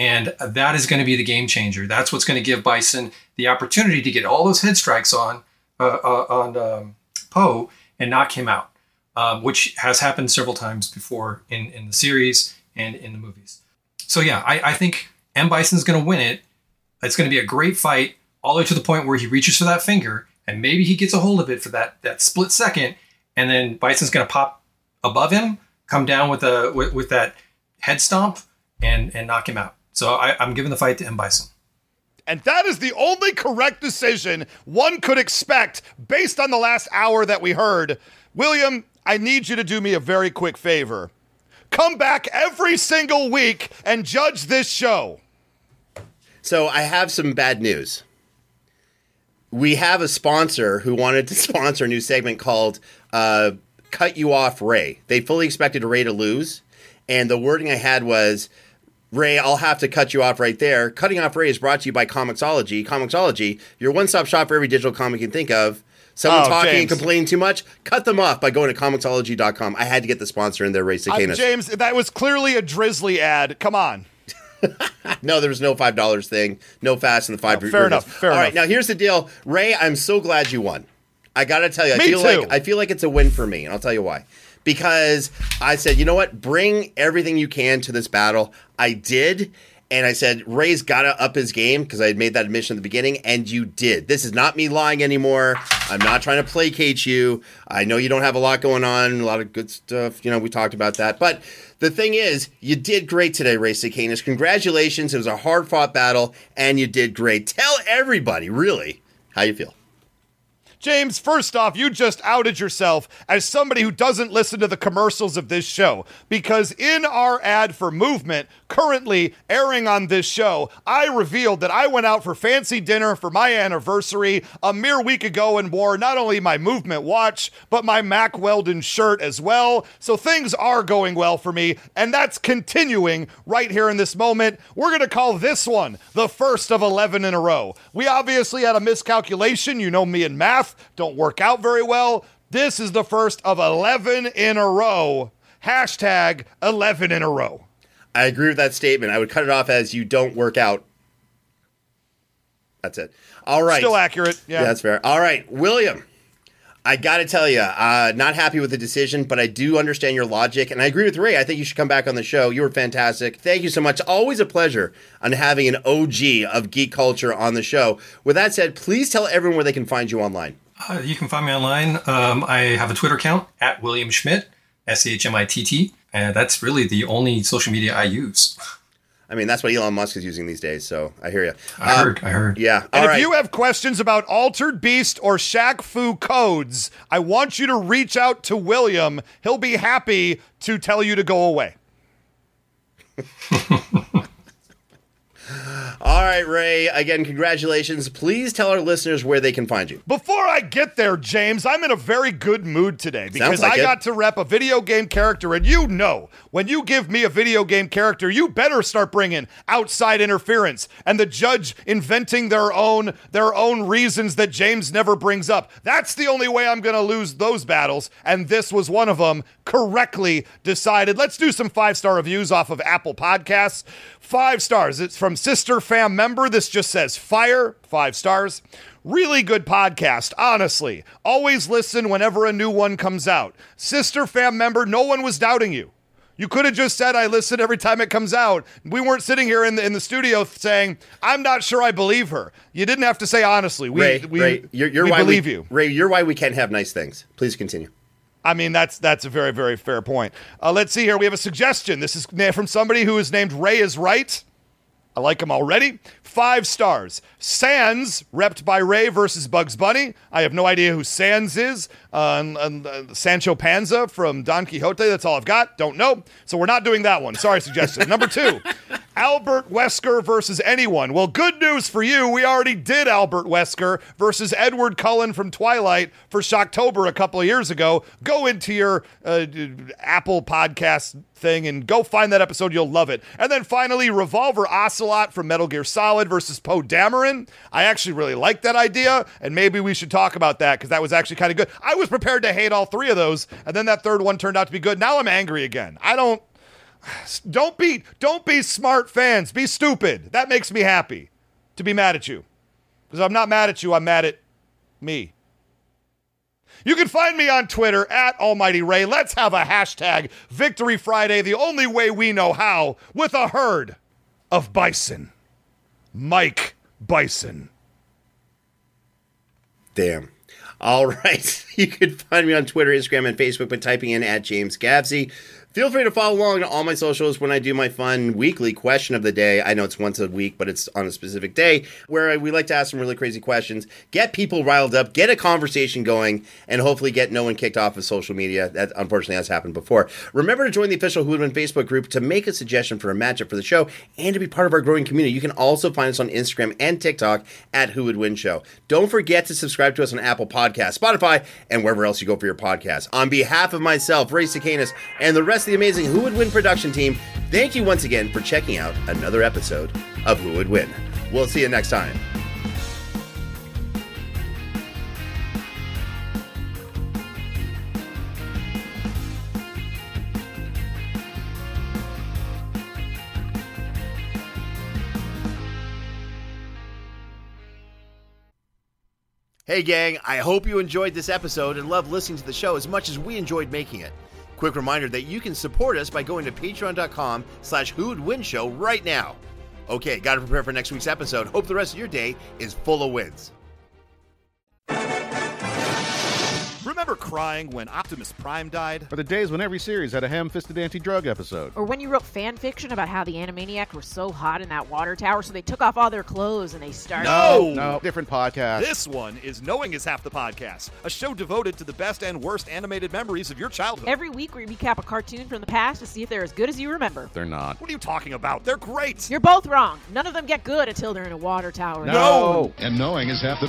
Speaker 3: And that is going to be the game changer. That's what's going to give Bison the opportunity to get all those head strikes on uh, uh, on um, Po and knock him out, um, which has happened several times before in, in the series and in the movies. So yeah, I, I think M Bison's going to win it. It's going to be a great fight, all the way to the point where he reaches for that finger, and maybe he gets a hold of it for that that split second, and then Bison's going to pop above him, come down with a with, with that head stomp, and and knock him out. So I, am giving the fight to M. Bison.
Speaker 2: And that is the only correct decision one could expect based on the last hour that we heard. William, I need you to do me a very quick favor. Come back every single week and judge this show.
Speaker 1: So I have some bad news. We have a sponsor who wanted to [LAUGHS] sponsor a new segment called uh, cut you off Ray. They fully expected Ray to lose, and the wording I had was. Ray, I'll have to cut you off right there. Cutting off Ray is brought to you by Comixology. Comixology, your one stop shop for every digital comic you can think of. Someone
Speaker 2: Oh,
Speaker 1: talking and complaining too much, cut them off by going to Comixology.com. I had to get the sponsor in there, Ray
Speaker 2: Uh, James, that was clearly a Drizzly ad. Come on. [LAUGHS]
Speaker 1: No, there was no five dollars thing. No fast and the five.
Speaker 2: Oh, fair enough, fair
Speaker 1: All right,
Speaker 2: enough.
Speaker 1: now here's the deal, Ray. I'm so glad you won. I got to tell you, I
Speaker 2: Me
Speaker 1: feel
Speaker 2: too.
Speaker 1: like I feel like it's a win for me, and I'll tell you why. Because I said, you know what, bring everything you can to this battle. I did. And I said, Ray's got to up his game because I had made that admission at the beginning, and you did. This is not me lying anymore. I'm not trying to placate you. I know you don't have a lot going on, a lot of good stuff. You know, we talked about that. But the thing is, you did great today, Ray Stakenas. Congratulations. It was a hard fought battle, and you did great. Tell everybody, really, how you feel.
Speaker 2: James, first off, you just outed yourself as somebody who doesn't listen to the commercials of this show. Because in our ad for Movement, currently airing on this show, I revealed that I went out for fancy dinner for my anniversary a mere week ago and wore not only my Movement watch, but my Mack Weldon shirt as well. So things are going well for me, and that's continuing right here in this moment. We're going to call this one the first of 11 in a row. We obviously had a miscalculation. You know me and math don't work out very well. This is the first of 11 in a row. Hashtag 11 in a row.
Speaker 1: I agree with that statement. I would cut it off as you don't work out. That's it. All right.
Speaker 2: Still accurate. Yeah.
Speaker 1: Yeah, that's fair. All right, William. I got to tell you, uh, not happy with the decision, but I do understand your logic, and I agree with Ray. I think you should come back on the show. You were fantastic. Thank you so much. Always a pleasure on having an OG of geek culture on the show. With that said, please tell everyone where they can find you online.
Speaker 3: Uh, you can find me online. Um, I have a Twitter account at William Schmidt, S H M I T T, and that's really the only social media I use.
Speaker 1: I mean, that's what Elon Musk is using these days, so I hear you.
Speaker 3: I heard. Uh, I heard.
Speaker 1: Yeah.
Speaker 2: And
Speaker 1: All
Speaker 2: if
Speaker 1: right.
Speaker 2: you have questions about Altered Beast or Shaq Fu codes, I want you to reach out to William. He'll be happy to tell you to go away. [LAUGHS]
Speaker 1: All right, Ray. Again, congratulations. Please tell our listeners where they can find you.
Speaker 2: Before I get there, James, I'm in a very good mood today because
Speaker 1: like
Speaker 2: I
Speaker 1: it.
Speaker 2: got to rep a video game character, and you know, when you give me a video game character, you better start bringing outside interference and the judge inventing their own their own reasons that James never brings up. That's the only way I'm going to lose those battles, and this was one of them. Correctly decided. Let's do some five star reviews off of Apple Podcasts. Five stars. It's from Sister Fam member. This just says fire. Five stars. Really good podcast, honestly. Always listen whenever a new one comes out. Sister Fam member, no one was doubting you. You could have just said I listen every time it comes out. We weren't sitting here in the in the studio saying I'm not sure I believe her. You didn't have to say honestly. We
Speaker 1: Ray,
Speaker 2: we,
Speaker 1: Ray, you're, you're
Speaker 2: we
Speaker 1: why
Speaker 2: believe
Speaker 1: we,
Speaker 2: you.
Speaker 1: Ray, you're why we can't have nice things. Please continue.
Speaker 2: I mean, that's that's a very very fair point. Uh, let's see here. We have a suggestion. This is from somebody who is named Ray is right. I like him already. Five stars. Sans, repped by Ray versus Bugs Bunny. I have no idea who Sans is. Uh, and- and, uh, Sancho Panza from Don Quixote. That's all I've got. Don't know. So we're not doing that one. Sorry, suggestion. Number two, [LAUGHS] Albert Wesker versus anyone. Well, good news for you. We already did Albert Wesker versus Edward Cullen from Twilight for Shocktober a couple of years ago. Go into your uh, Apple podcast thing and go find that episode. You'll love it. And then finally, Revolver Ocelot from Metal Gear Solid versus Poe Dameron. I actually really like that idea, and maybe we should talk about that because that was actually kind of good. I was prepared to hate all three of those, and then that third one turned out to be good. Now I'm angry again. I don't. [SIGHS] Don't be don't be smart fans. Be stupid. That makes me happy to be mad at you. Because I'm not mad at you, I'm mad at me. You can find me on Twitter at Almighty Ray. Let's have a hashtag Victory Friday, the only way we know how, with a herd of bison. Mike Bison.
Speaker 1: Damn. All [LAUGHS] right. You can find me on Twitter, Instagram, and Facebook by typing in at James Gavsie. Feel free to follow along to all my socials when I do my fun weekly question of the day. I know it's once a week, but it's on a specific day where we like to ask some really crazy questions, get people riled up, get a conversation going, and hopefully get no one kicked off of social media. That unfortunately has happened before. Remember to join the official Who Would Win Facebook group to make a suggestion for a matchup for the show and to be part of our growing community. You can also find us on Instagram and TikTok at Who Would Win Show. Don't forget to subscribe to us on Apple Podcasts, Spotify, and wherever else you go for your podcasts. On behalf of myself, Ray Stakenas, and the rest the amazing Who Would Win production team, thank you once again for checking out another episode of Who Would Win. We'll see you next time. Hey, gang, I hope you enjoyed this episode and love listening to the show as much as we enjoyed making it. Quick reminder that you can support us by going to patreon.com slash win show right now. Okay, gotta prepare for next week's episode. Hope the rest of your day is full of wins.
Speaker 2: Crying when Optimus Prime died?
Speaker 5: Or the days when every series had a ham-fisted anti-drug episode.
Speaker 6: Or when you wrote fan fiction about how the Animaniacs were so hot in that water tower, so they took off all their clothes and they started.
Speaker 2: No!
Speaker 5: No, different podcast.
Speaker 2: This one is Knowing is Half the Podcast, a show devoted to the best and worst animated memories of your childhood.
Speaker 6: Every week we recap a cartoon from the past to see if they're as good as you remember.
Speaker 5: They're not.
Speaker 2: what are you talking about? They're great!
Speaker 6: You're both wrong. None of them get good until they're in a water tower.
Speaker 2: No!
Speaker 5: And knowing is half the